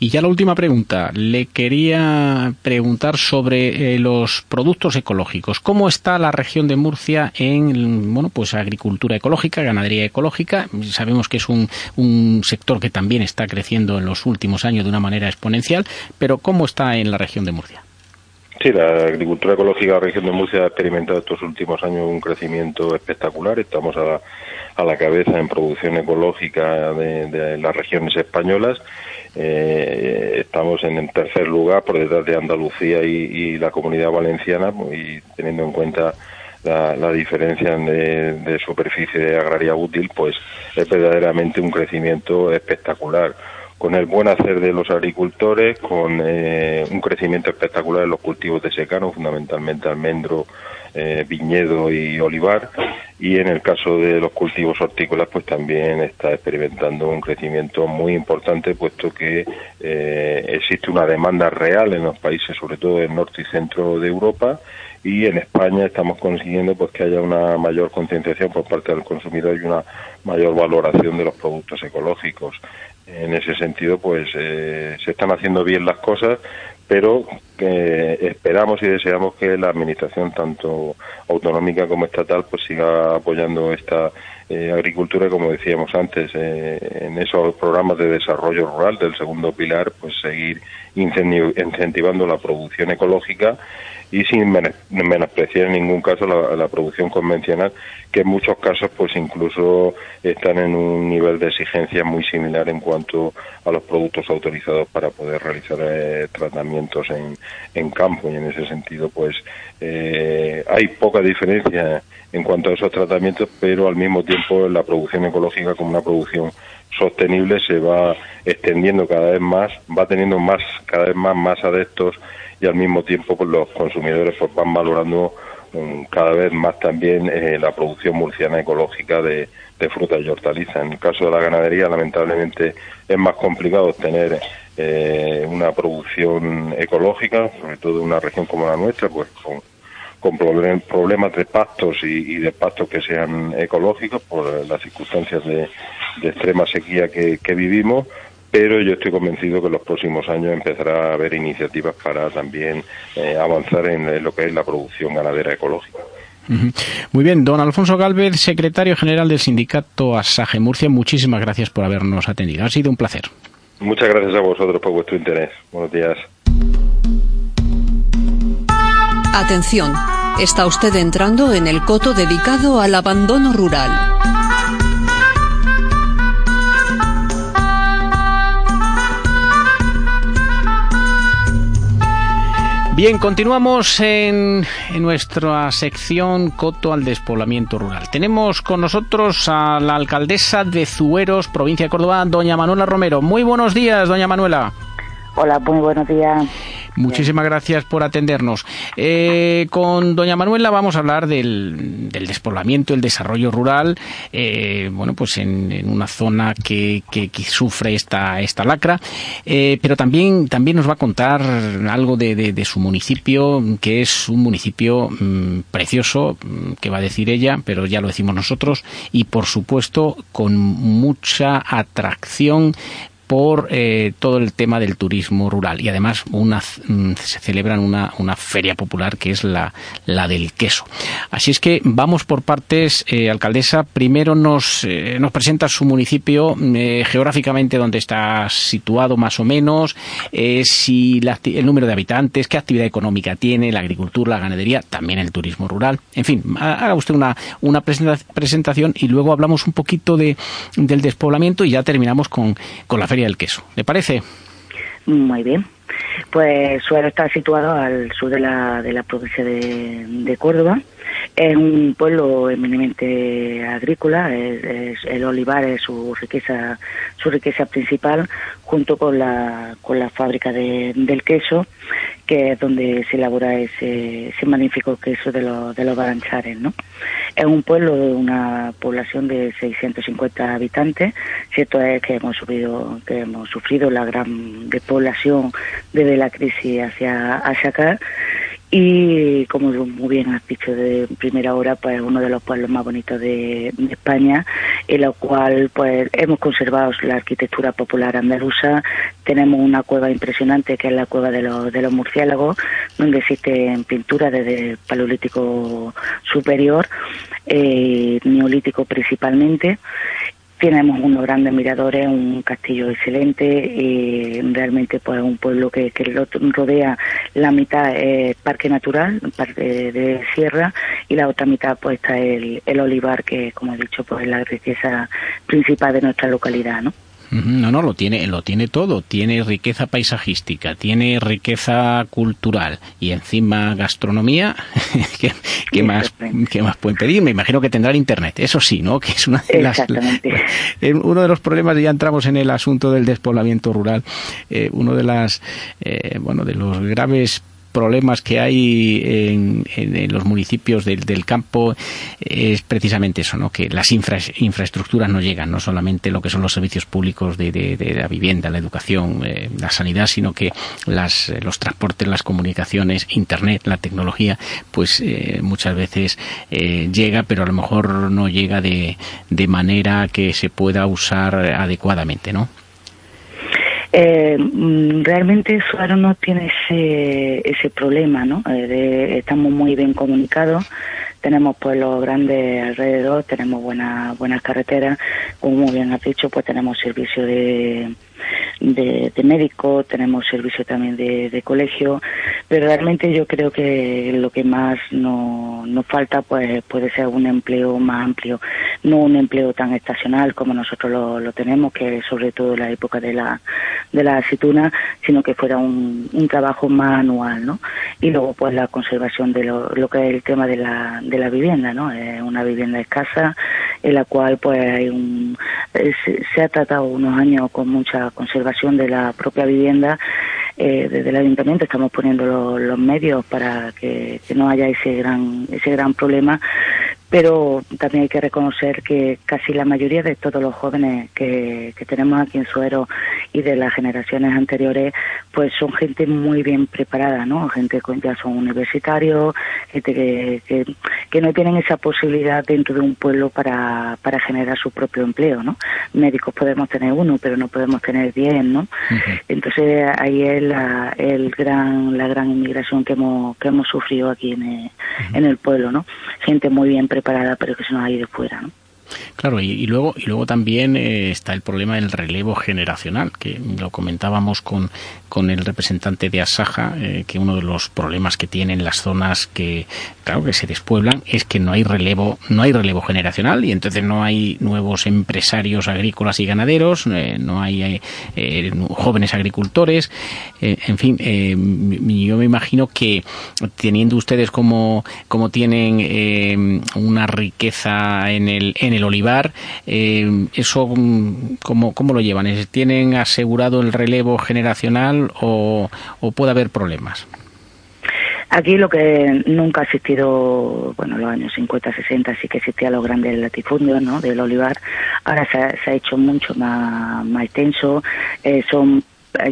Y ya la última pregunta. Le quería preguntar sobre eh, los productos ecológicos. ¿Cómo está la región de Murcia en bueno, pues agricultura ecológica, ganadería ecológica? Sabemos que es un, un sector que también está creciendo en los últimos años de una manera exponencial, pero ¿cómo está en la región de Murcia? Sí, la agricultura ecológica de la región de Murcia ha experimentado estos últimos años un crecimiento espectacular. Estamos a la, a la cabeza en producción ecológica de, las regiones españolas. Eh, estamos en el tercer lugar por detrás de Andalucía y, la comunidad valenciana y teniendo en cuenta la, diferencia de, de, superficie agraria útil, pues es verdaderamente un crecimiento espectacular con el buen hacer de los agricultores, con eh, un crecimiento espectacular en los cultivos de secano, fundamentalmente almendro, eh, viñedo y olivar, y en el caso de los cultivos hortícolas, pues también está experimentando un crecimiento muy importante, puesto que eh, existe una demanda real en los países, sobre todo del norte y centro de Europa, y en España estamos consiguiendo pues que haya una mayor concienciación por parte del consumidor y una mayor valoración de los productos ecológicos en ese sentido, pues eh, se están haciendo bien las cosas, pero eh, esperamos y deseamos que la administración, tanto autonómica como estatal, pues siga apoyando esta eh, agricultura, como decíamos antes, en esos programas de desarrollo rural del segundo pilar, pues seguir incentivando la producción ecológica y sin menospreciar en ningún caso la, producción convencional, que en muchos casos pues incluso están en un nivel de exigencia muy similar en cuanto a los productos autorizados para poder realizar eh, tratamientos en, en, campo. Y en ese sentido pues eh, hay poca diferencia en cuanto a esos tratamientos, pero al mismo tiempo la producción ecológica como una producción sostenible se va extendiendo cada vez más, va teniendo más cada vez más más adeptos y al mismo tiempo pues, los consumidores pues, van valorando um, cada vez más también eh, la producción murciana ecológica de, de frutas y hortalizas. En el caso de la ganadería, lamentablemente, es más complicado obtener eh, una producción ecológica, sobre todo en una región como la nuestra, pues con problemas de pastos y, de pastos que sean ecológicos por las circunstancias de, extrema sequía que vivimos pero yo estoy convencido que en los próximos años empezará a haber iniciativas para también eh, avanzar en lo que es la producción ganadera ecológica. Muy bien, don Alfonso Galvez, secretario general del sindicato Asaje Murcia, muchísimas gracias por habernos atendido. Ha sido un placer. Muchas gracias a vosotros por vuestro interés. Buenos días. Atención, está usted entrando en el coto dedicado al abandono rural. Bien, continuamos en, nuestra sección Coto al despoblamiento rural. Tenemos con nosotros a la alcaldesa de Zueros, provincia de Córdoba, doña Manuela Romero. Muy buenos días, doña Manuela. Hola, muy buenos días. Muchísimas gracias por atendernos. Eh, con doña Manuela vamos a hablar del, despoblamiento, el desarrollo rural, eh, bueno, pues en, una zona que, sufre esta, esta lacra, eh, pero también, también nos va a contar algo de, su municipio, que es un municipio mm, precioso, mm, que va a decir ella, pero ya lo decimos nosotros, y por supuesto con mucha atracción por eh, todo el tema del turismo rural y además una, mm, se celebran una, una feria popular que es la, la del queso. Así es que vamos por partes, eh, alcaldesa. Primero nos, eh, nos presenta su municipio geográficamente donde está situado más o menos, si el número de habitantes, qué actividad económica tiene, la agricultura, la ganadería, también el turismo rural. En fin, haga usted una, una presentación y luego hablamos un poquito de, del despoblamiento y ya terminamos con, con la feria el Queso. ¿Le parece? Muy bien. Pues Suero está situado al sur de la, de la provincia de, Córdoba. Es un pueblo eminentemente agrícola, el olivar es su riqueza, su riqueza principal, junto con la, con la fábrica del queso, que es donde se elabora ese, ese magnífico queso de, los de los baranchares, ¿no? Es un pueblo de una población de 650 habitantes. Cierto es que hemos sufrido, que hemos sufrido la gran despoblación desde la crisis hacia, hacia acá y como muy bien has dicho de primera hora pues uno de los pueblos más bonitos de, España en lo cual pues hemos conservado la arquitectura popular andaluza. Tenemos una cueva impresionante que es la cueva de los, de los murciélagos donde existen pinturas desde el paleolítico superior eh, neolítico principalmente tenemos unos grandes miradores, un castillo excelente y realmente pues un pueblo que, que rodea la mitad es parque natural, parte de sierra y la otra mitad pues está el, el olivar que como he dicho pues es la riqueza principal de nuestra localidad, ¿no? No, no, lo tiene, lo tiene todo. Tiene riqueza paisajística, tiene riqueza cultural y encima gastronomía. ¿Qué, más, ¿Qué más pueden pedir? Me imagino que tendrán internet. Eso sí, ¿no? Que es una de las, uno de los problemas. Ya entramos en el asunto del despoblamiento rural. Eh, uno de las, eh, bueno, de los graves problemas que hay en, los municipios del, campo es precisamente eso, ¿no? que las infraestructuras no llegan, no solamente lo que son los servicios públicos de, la vivienda, la educación, eh, la sanidad, sino que las, los transportes, las comunicaciones, Internet, la tecnología, pues eh, muchas veces eh, llega, pero a lo mejor no llega de, de manera que se pueda usar adecuadamente, ¿no? Eh, mm, realmente Suaro no tiene ese, ese problema, ¿no? Eh, estamos muy bien comunicados, tenemos pueblos grandes alrededor, tenemos buenas buenas carreteras, como bien has dicho, pues tenemos servicio de de, de médico, tenemos servicio también de, de, colegio, pero realmente yo creo que lo que más no, nos falta pues puede ser un empleo más amplio, no un empleo tan estacional como nosotros lo, lo tenemos, que sobre todo la época de la, de la aceituna, sino que fuera un, un trabajo más anual, ¿no? Y luego pues la conservación de lo, lo que es el tema de la, de la vivienda, ¿no? Es una vivienda escasa en la cual pues hay un, se, se ha tratado unos años con mucha conservación de la propia vivienda, eh, desde el ayuntamiento estamos poniendo los medios para que, que, no haya ese gran ese gran problema pero también hay que reconocer que casi la mayoría de todos los jóvenes que, que tenemos aquí en Suero y de las generaciones anteriores, pues son gente muy bien preparada, ¿no? Gente que ya son universitarios, gente que, que, que, no tienen esa posibilidad dentro de un pueblo para, para generar su propio empleo, ¿no? Médicos podemos tener uno, pero no podemos tener diez, ¿no? Entonces ahí es la, el gran, la gran inmigración que hemos, que hemos sufrido aquí en el, en el pueblo, ¿no? Gente muy bien preparada preparada, pero que se nos ha ido fuera. Claro, y, luego y luego también eh, está el problema del relevo generacional, que lo comentábamos con, con el representante de Asaja, eh, que uno de los problemas que tienen las zonas que claro que se despueblan es que no hay relevo no hay relevo generacional y entonces no hay nuevos empresarios agrícolas y ganaderos, eh, no hay jóvenes agricultores, en fin, yo me imagino que teniendo ustedes como como tienen una riqueza en el en el olivar, eh, ¿eso ¿cómo, cómo lo llevan? ¿Tienen asegurado el relevo generacional o, puede haber problemas? Aquí lo que nunca ha existido, bueno, en los años 50, 60 sí que existían los grandes latifundios, ¿no? Del olivar. Ahora se ha, hecho mucho más, más extenso. Eh, son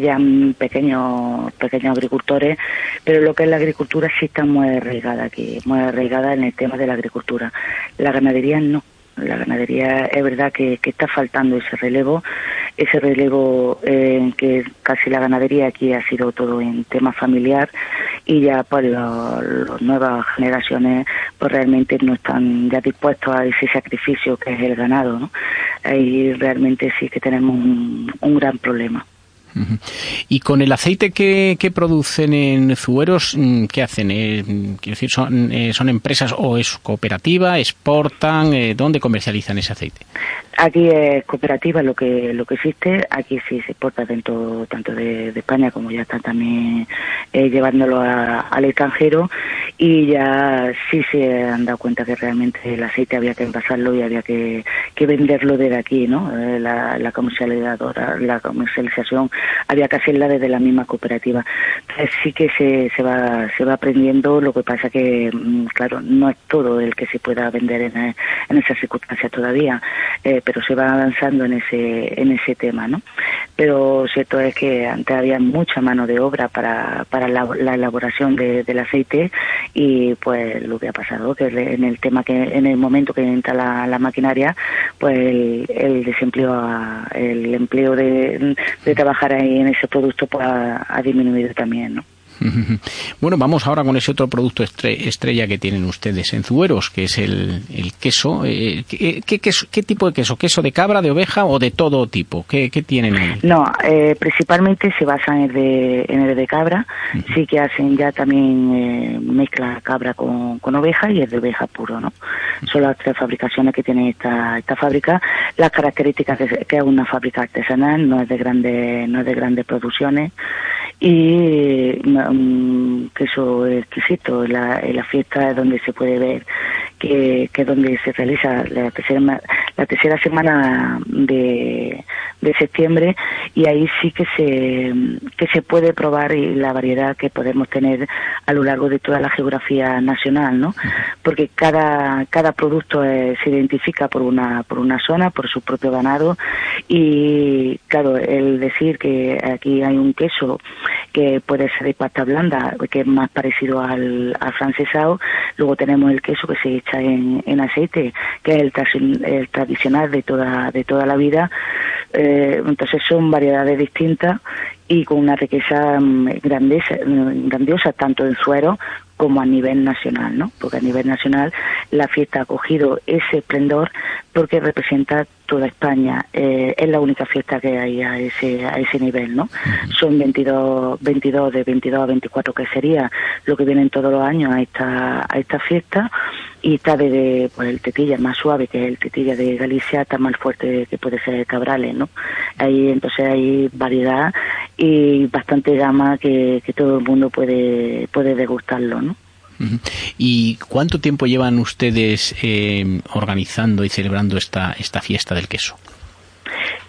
ya pequeños pequeños agricultores, pero lo que es la agricultura sí está muy arraigada aquí, muy arraigada en el tema de la agricultura. La ganadería no la ganadería es verdad que, está faltando ese relevo, ese relevo en que casi la ganadería aquí ha sido todo en tema familiar y ya pues las nuevas generaciones pues realmente no están ya dispuestos a ese sacrificio que es el ganado, ¿no? Ahí realmente sí que tenemos un gran problema. Y con el aceite que, producen en Zueros, mm, ¿qué hacen? Eh, quiero decir, son, eh, ¿son empresas o es cooperativa? ¿Exportan? Eh, ¿Dónde comercializan ese aceite? Aquí es cooperativa lo que lo que existe. Aquí sí se exporta dentro tanto de, España como ya están también llevándolo al extranjero y ya sí se han dado cuenta que realmente el aceite había que envasarlo y había que, venderlo desde aquí, ¿no? La, la comercializadora, la comercialización había que hacerla desde la misma cooperativa. Entonces sí que se, va se va aprendiendo, lo que pasa que, mm, claro, no es todo el que se pueda vender en, eh, en esas circunstancias todavía, eh, pero se va avanzando en ese en ese tema, ¿no? Pero cierto es que antes había mucha mano de obra para, para la, elaboración del aceite y pues lo que ha pasado que en el tema que en el momento que entra la, maquinaria pues el, desempleo el empleo de, trabajar ahí en ese producto pues ha, disminuido también, ¿no? Bueno, vamos ahora con ese otro producto estrella que tienen ustedes en Zueros, que es el, queso. Eh, ¿qué, qué, tipo de queso? ¿Queso de cabra, de oveja o de todo tipo? ¿Qué, tienen ahí? No, eh, principalmente se basan en el de, en el de cabra. Sí que hacen ya también eh, mezcla cabra con, con, oveja y el de oveja puro, ¿no? Son las tres fabricaciones que tiene esta, esta fábrica. Las características que, que es una fábrica artesanal, no es de grandes, no es de grandes producciones y um, queso exquisito. La, la fiesta es donde se puede ver que, que donde se realiza la tercera, la tercera semana de, de septiembre y ahí sí que se, que se puede probar la variedad que podemos tener a lo largo de toda la geografía nacional, ¿no? Porque cada, cada producto eh, se identifica por una, por una zona, por su propio ganado y claro, el decir que aquí hay un queso que puede ser de pasta blanda, que es más parecido al, al francesado, luego tenemos el queso que se echa en, aceite, que es el, el tradicional de toda, de toda la vida, eh, entonces son variedades distintas y con una riqueza mm, mm, grandiosa tanto en suero como a nivel nacional, ¿no? Porque a nivel nacional la fiesta ha cogido ese esplendor porque representa toda España. Eh, es la única fiesta que hay a ese, a ese nivel, ¿no? Son 22, 22 de 22 a 24 que sería lo que vienen todos los años a esta, a esta fiesta y está desde pues, el tetilla más suave que es el tetilla de Galicia está más fuerte que puede ser el cabrales no ahí entonces hay variedad y bastante gama que, que todo el mundo puede puede degustarlo no ¿Y cuánto tiempo llevan ustedes eh, organizando y celebrando esta, esta fiesta del queso?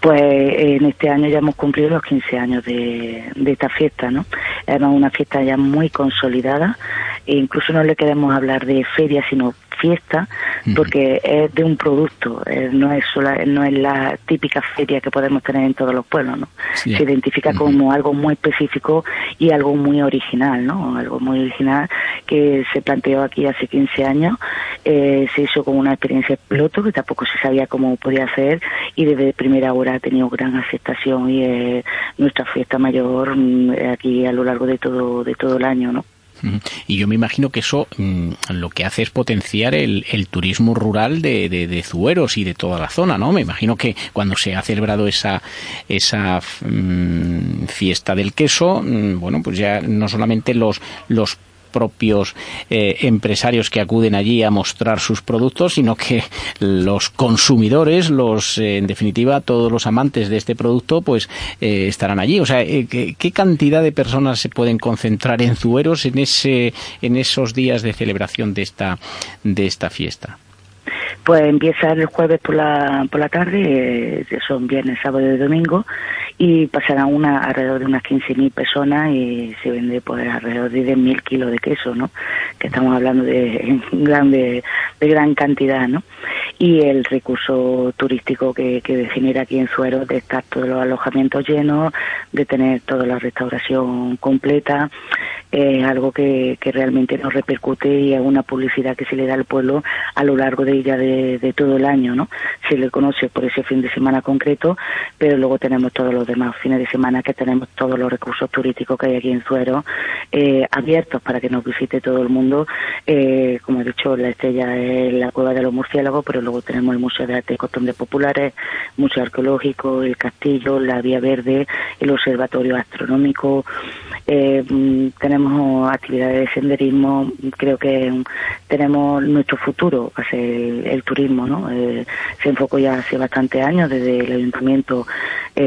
Pues en este año ya hemos cumplido los 15 años de, de esta fiesta, ¿no? Es una fiesta ya muy consolidada e incluso no le queremos hablar de feria, sino fiesta porque es de un producto, eh, no es no es la típica feria que podemos tener en todos los pueblos, ¿no? Se identifica como algo muy específico y algo muy original, ¿no? Algo muy original que se planteó aquí hace 15 años, eh, se hizo como una experiencia piloto que tampoco se sabía cómo podía hacer y desde primera hora ha tenido gran aceptación y es nuestra fiesta mayor mm, aquí a lo largo de todo de todo el año, ¿no? Y yo me imagino que eso mm, lo que hace es potenciar el, turismo rural de, de, Zueros y de toda la zona, ¿no? Me imagino que cuando se ha celebrado esa, esa mm, fiesta del queso, mm, bueno, pues ya no solamente los, los propios eh, empresarios que acuden allí a mostrar sus productos, sino que los consumidores, los eh, en definitiva todos los amantes de este producto, pues eh, estarán allí. O sea, ¿qué, ¿qué, cantidad de personas se pueden concentrar en Zueros en ese en esos días de celebración de esta de esta fiesta? Pues empieza el jueves por la, por la tarde, son viernes, sábado y domingo, y pasarán una, alrededor de unas 15.000 personas y se vende pues alrededor de 10.000 kilos de queso, ¿no? Estamos hablando de, de, de gran cantidad, ¿no? Y el recurso turístico que, que genera aquí en Suero de estar todos los alojamientos llenos, de tener toda la restauración completa, es algo que, que realmente nos repercute y es una publicidad que se le da al pueblo a lo largo de ella de, de todo el año, ¿no? Se le conoce por ese fin de semana concreto, pero luego tenemos todos los demás fines de semana que tenemos todos los recursos turísticos que hay aquí en Suero eh, abiertos para que nos visite todo el mundo. Eh, como he dicho, la estrella es la Cueva de los Murciélagos, pero luego tenemos el Museo de Arte y Costumbres Populares, Museo Arqueológico, el Castillo, la Vía Verde, el Observatorio Astronómico. Eh, mm, tenemos actividades de senderismo, creo que tenemos nuestro futuro, va el, turismo, ¿no? se enfocó ya hace bastante años desde el ayuntamiento,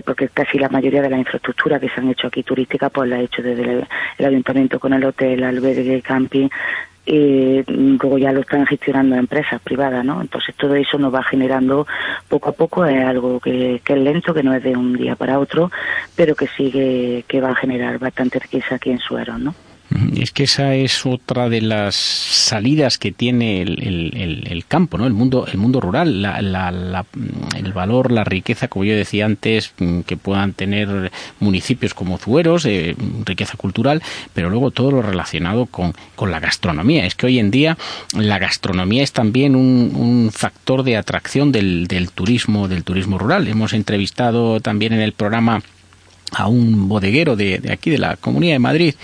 porque casi la mayoría de las infraestructuras que se han hecho aquí turísticas, pues la ha hecho desde el, ayuntamiento con el hotel, albergue, camping, y luego ya lo están gestionando empresas privadas, ¿no? Entonces todo eso nos va generando poco a poco, es algo que, que es lento, que no es de un día para otro, pero que sigue, que va a generar bastante riqueza aquí en Suero, ¿no? Es que esa es otra de las salidas que tiene el, campo, ¿no? El mundo, el mundo rural, el valor, la riqueza, como yo decía antes, que puedan tener municipios como Zueros, eh, riqueza cultural, pero luego todo lo relacionado con, la gastronomía. Es que hoy en día la gastronomía es también un, factor de atracción del, del turismo, del turismo rural. Hemos entrevistado también en el programa a un bodeguero de, de, aquí, de la Comunidad de Madrid,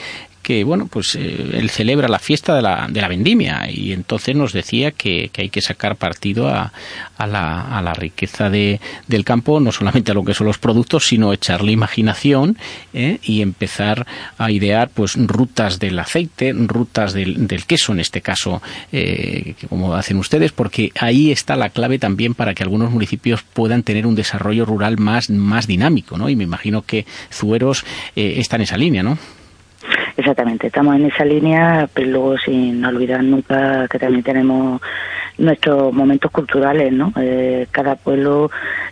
que, bueno, pues eh, él celebra la fiesta de la, de la vendimia y entonces nos decía que, hay que sacar partido a, a, la, a la riqueza de, del campo, no solamente a lo que son los productos, sino echarle imaginación ¿eh? y empezar a idear pues rutas del aceite, rutas del, del queso en este caso, eh, como hacen ustedes, porque ahí está la clave también para que algunos municipios puedan tener un desarrollo rural más, más dinámico, ¿no? Y me imagino que Zueros eh, está en esa línea, ¿no? Exactamente, estamos en esa línea, pero luego sin olvidar nunca que también tenemos nuestros momentos culturales, ¿no? Eh, cada pueblo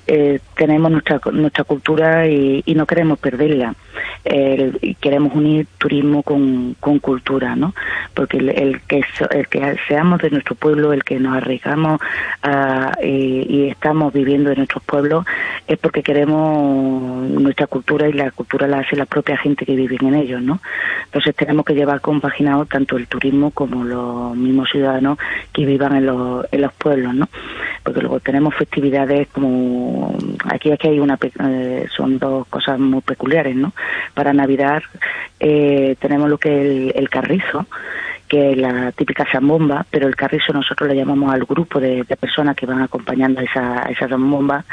eh, tenemos nuestra nuestra cultura y, no queremos perderla. Y queremos unir turismo con, cultura, ¿no? Porque el, que el que seamos de nuestro pueblo, el que nos arriesgamos y, estamos viviendo en nuestros pueblos es porque queremos nuestra cultura y la cultura la hace la propia gente que vive en ellos, ¿no? Entonces tenemos que llevar compaginado tanto el turismo como los mismos ciudadanos que vivan en los en los pueblos, ¿no? Porque luego tenemos festividades como aquí aquí hay una eh, son dos cosas muy peculiares, ¿no? Para Navidad eh, tenemos lo que es el, carrizo que es la típica zambomba, pero el carrizo nosotros le llamamos al grupo de, personas que van acompañando a esa, esa zambomba.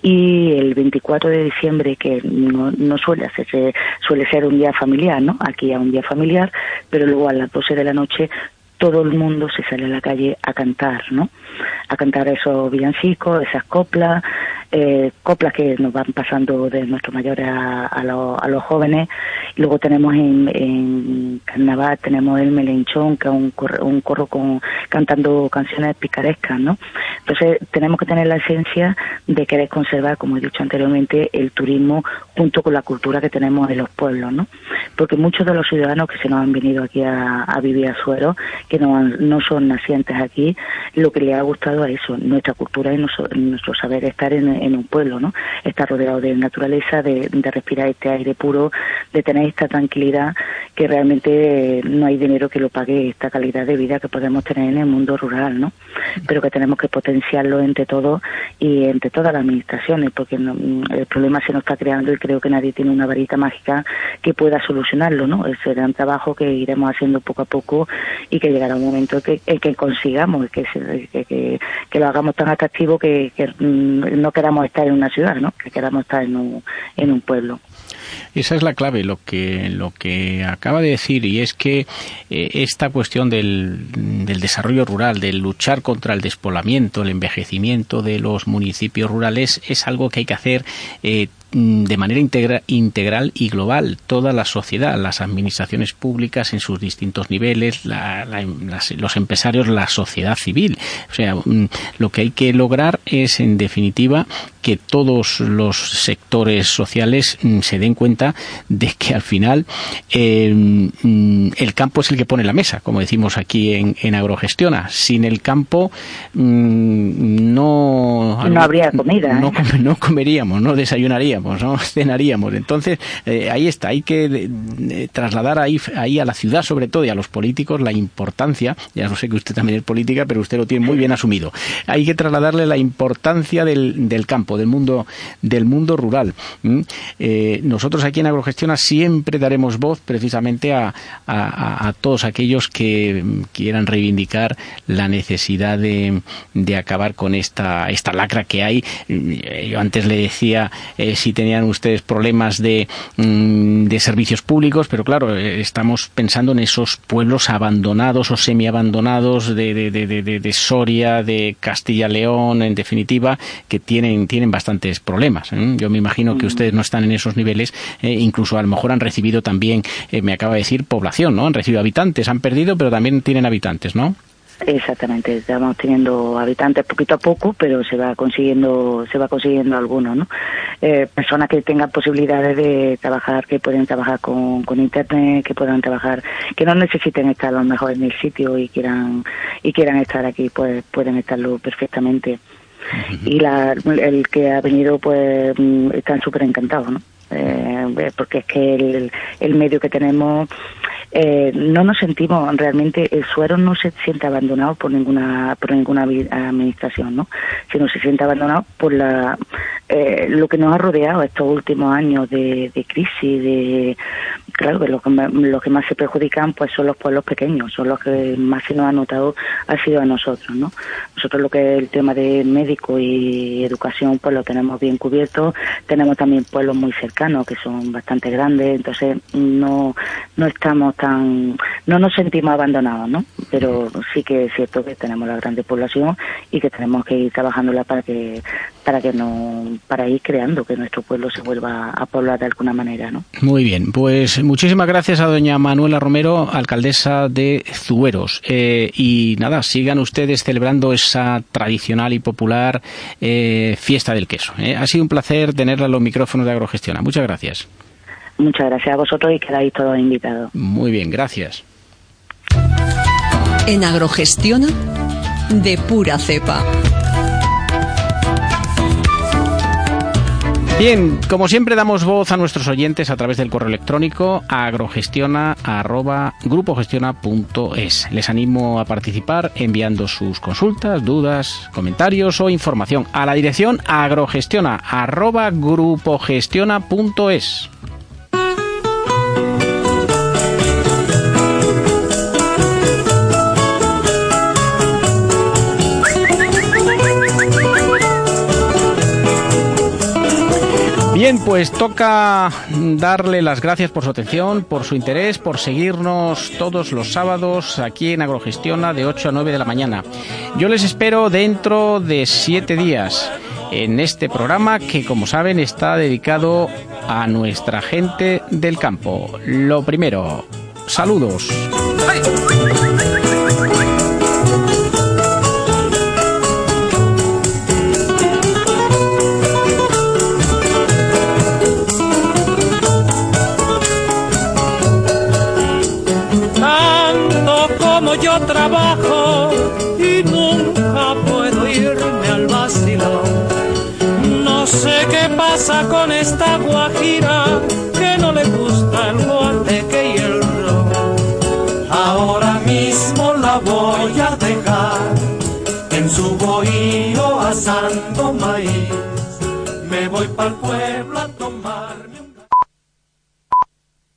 Y el 24 de diciembre, que no, no suele hacerse, suele ser un día familiar, ¿no? Aquí es un día familiar, pero luego a las 12 de la noche todo el mundo se sale a la calle a cantar, ¿no? A cantar esos villancicos, esas coplas, eh, coplas que nos van pasando de nuestros mayores a, a, a los jóvenes. luego tenemos en, en, Carnaval, tenemos el Melenchón, que es un corro, un corro con, cantando canciones picarescas, ¿no? Entonces tenemos que tener la esencia de querer conservar, como he dicho anteriormente, el turismo junto con la cultura que tenemos en los pueblos, ¿no? Porque muchos de los ciudadanos que se nos han venido aquí a, vivir a Suero que no, no son nacientes aquí, lo que les ha gustado es eso, nuestra cultura y nuestro, saber estar en, un pueblo, ¿no? Estar rodeado de naturaleza, de, respirar este aire puro, de tener esta tranquilidad que realmente no hay dinero que lo pague esta calidad de vida que podemos tener en el mundo rural, ¿no? Pero que tenemos que potenciarlo entre todos y entre todas las administraciones, porque el problema se nos está creando y creo que nadie tiene una varita mágica que pueda solucionarlo, ¿no? Es un trabajo que iremos haciendo poco a poco y que llegará un momento que, que consigamos que, que, que, lo hagamos tan atractivo que, mm, no queramos estar en una ciudad, ¿no? que queramos estar en un, en un pueblo. Esa es la clave, lo que, lo que acaba de decir, y es que eh, esta cuestión del, del, desarrollo rural, del luchar contra el despoblamiento, el envejecimiento de los municipios rurales, es algo que hay que hacer eh, de manera integral y global toda la sociedad, las administraciones públicas en sus distintos niveles, los empresarios, la sociedad civil. O sea, mm, lo que hay que lograr es, en definitiva, que todos los sectores sociales mm, se den cuenta de que al final em, el campo es el que pone la mesa, como decimos aquí en, en Agrogestiona. Sin el campo no, no habría comida. No, ¿eh? no comeríamos, no desayunaríamos ¿no? Cenaríamos. Entonces, eh, ahí está, hay que trasladar ahí, ahí a la ciudad, sobre todo, y a los políticos, la importancia, ya no sé que usted también es política, pero usted lo tiene muy bien asumido. Hay que trasladarle la importancia del, del campo, del mundo, del mundo rural. Eh, nosotros aquí en Agrogestiona siempre daremos voz precisamente a, a, todos aquellos que quieran reivindicar la necesidad de, de acabar con esta, esta lacra que hay. Yo antes le decía, eh, si tenían ustedes problemas de, mm, de servicios públicos, pero claro, eh, estamos pensando en esos pueblos abandonados o semi-abandonados de, de, de, de, Soria, de Castilla-León, en definitiva, que tienen, tienen bastantes problemas. ¿eh? Yo me imagino que mm. ustedes no están en esos niveles, eh, incluso a lo mejor han recibido también, me acaba de decir, población, ¿no? Han recibido habitantes, han perdido, pero también tienen habitantes, ¿no? Exactamente, estamos teniendo habitantes poquito a poco, pero se va consiguiendo, se va consiguiendo algunos, ¿no? Eh, personas que tengan posibilidades de trabajar, que pueden trabajar con, con internet, que puedan trabajar, que no necesiten estar a lo mejor en el sitio y quieran y quieran estar aquí, pues pueden estarlo perfectamente. Y la, el que ha venido, pues mm, están súper encantados, ¿no? Eh, porque es que el, el medio que tenemos eh, no nos sentimos realmente el suero no se siente abandonado por ninguna por ninguna administración no sino se siente abandonado por la eh, lo que nos ha rodeado estos últimos años de, crisis de, claro que los que, los que más se perjudican pues son los pueblos pequeños, son los que más se nos ha notado ha sido a nosotros, ¿no? Nosotros lo que es el tema de médico y educación pues lo tenemos bien cubierto, tenemos también pueblos muy cercanos que son bastante grandes, entonces no no estamos tan no nos sentimos abandonados, ¿no? Pero sí que es cierto que tenemos la grande población y que tenemos que ir trabajándola para que para que no para ir creando que nuestro pueblo se vuelva a poblar de alguna manera, ¿no? Muy bien, pues muchísimas gracias a doña Manuela Romero, alcaldesa de Zueros. Eh, y nada, sigan ustedes celebrando esa tradicional y popular eh, fiesta del queso. ¿eh? Ha sido un placer tenerla en los micrófonos de Agrogestiona. Muchas gracias. Muchas gracias a vosotros y quedáis todos invitados. Muy bien, gracias. En Agrogestiona, de pura cepa. Bien, como siempre damos voz a nuestros oyentes a través del correo electrónico agrogestiona@grupogestiona.es. Les animo a participar enviando sus consultas, dudas, comentarios o información a la dirección agrogestiona@grupogestiona.es. Bien, pues toca darle las gracias por su atención, por su interés, por seguirnos todos los sábados aquí en Agrogestiona de 8 a 9 de la mañana. Yo les espero dentro de siete días en este programa que, como saben, está dedicado a nuestra gente del campo. Lo primero, saludos. Trabajo y nunca puedo irme al vacilón. No sé qué pasa con esta guajira que no le gusta el guateque y el ron. Ahora mismo la voy a dejar en su bohío asando maíz. Me voy para el pueblo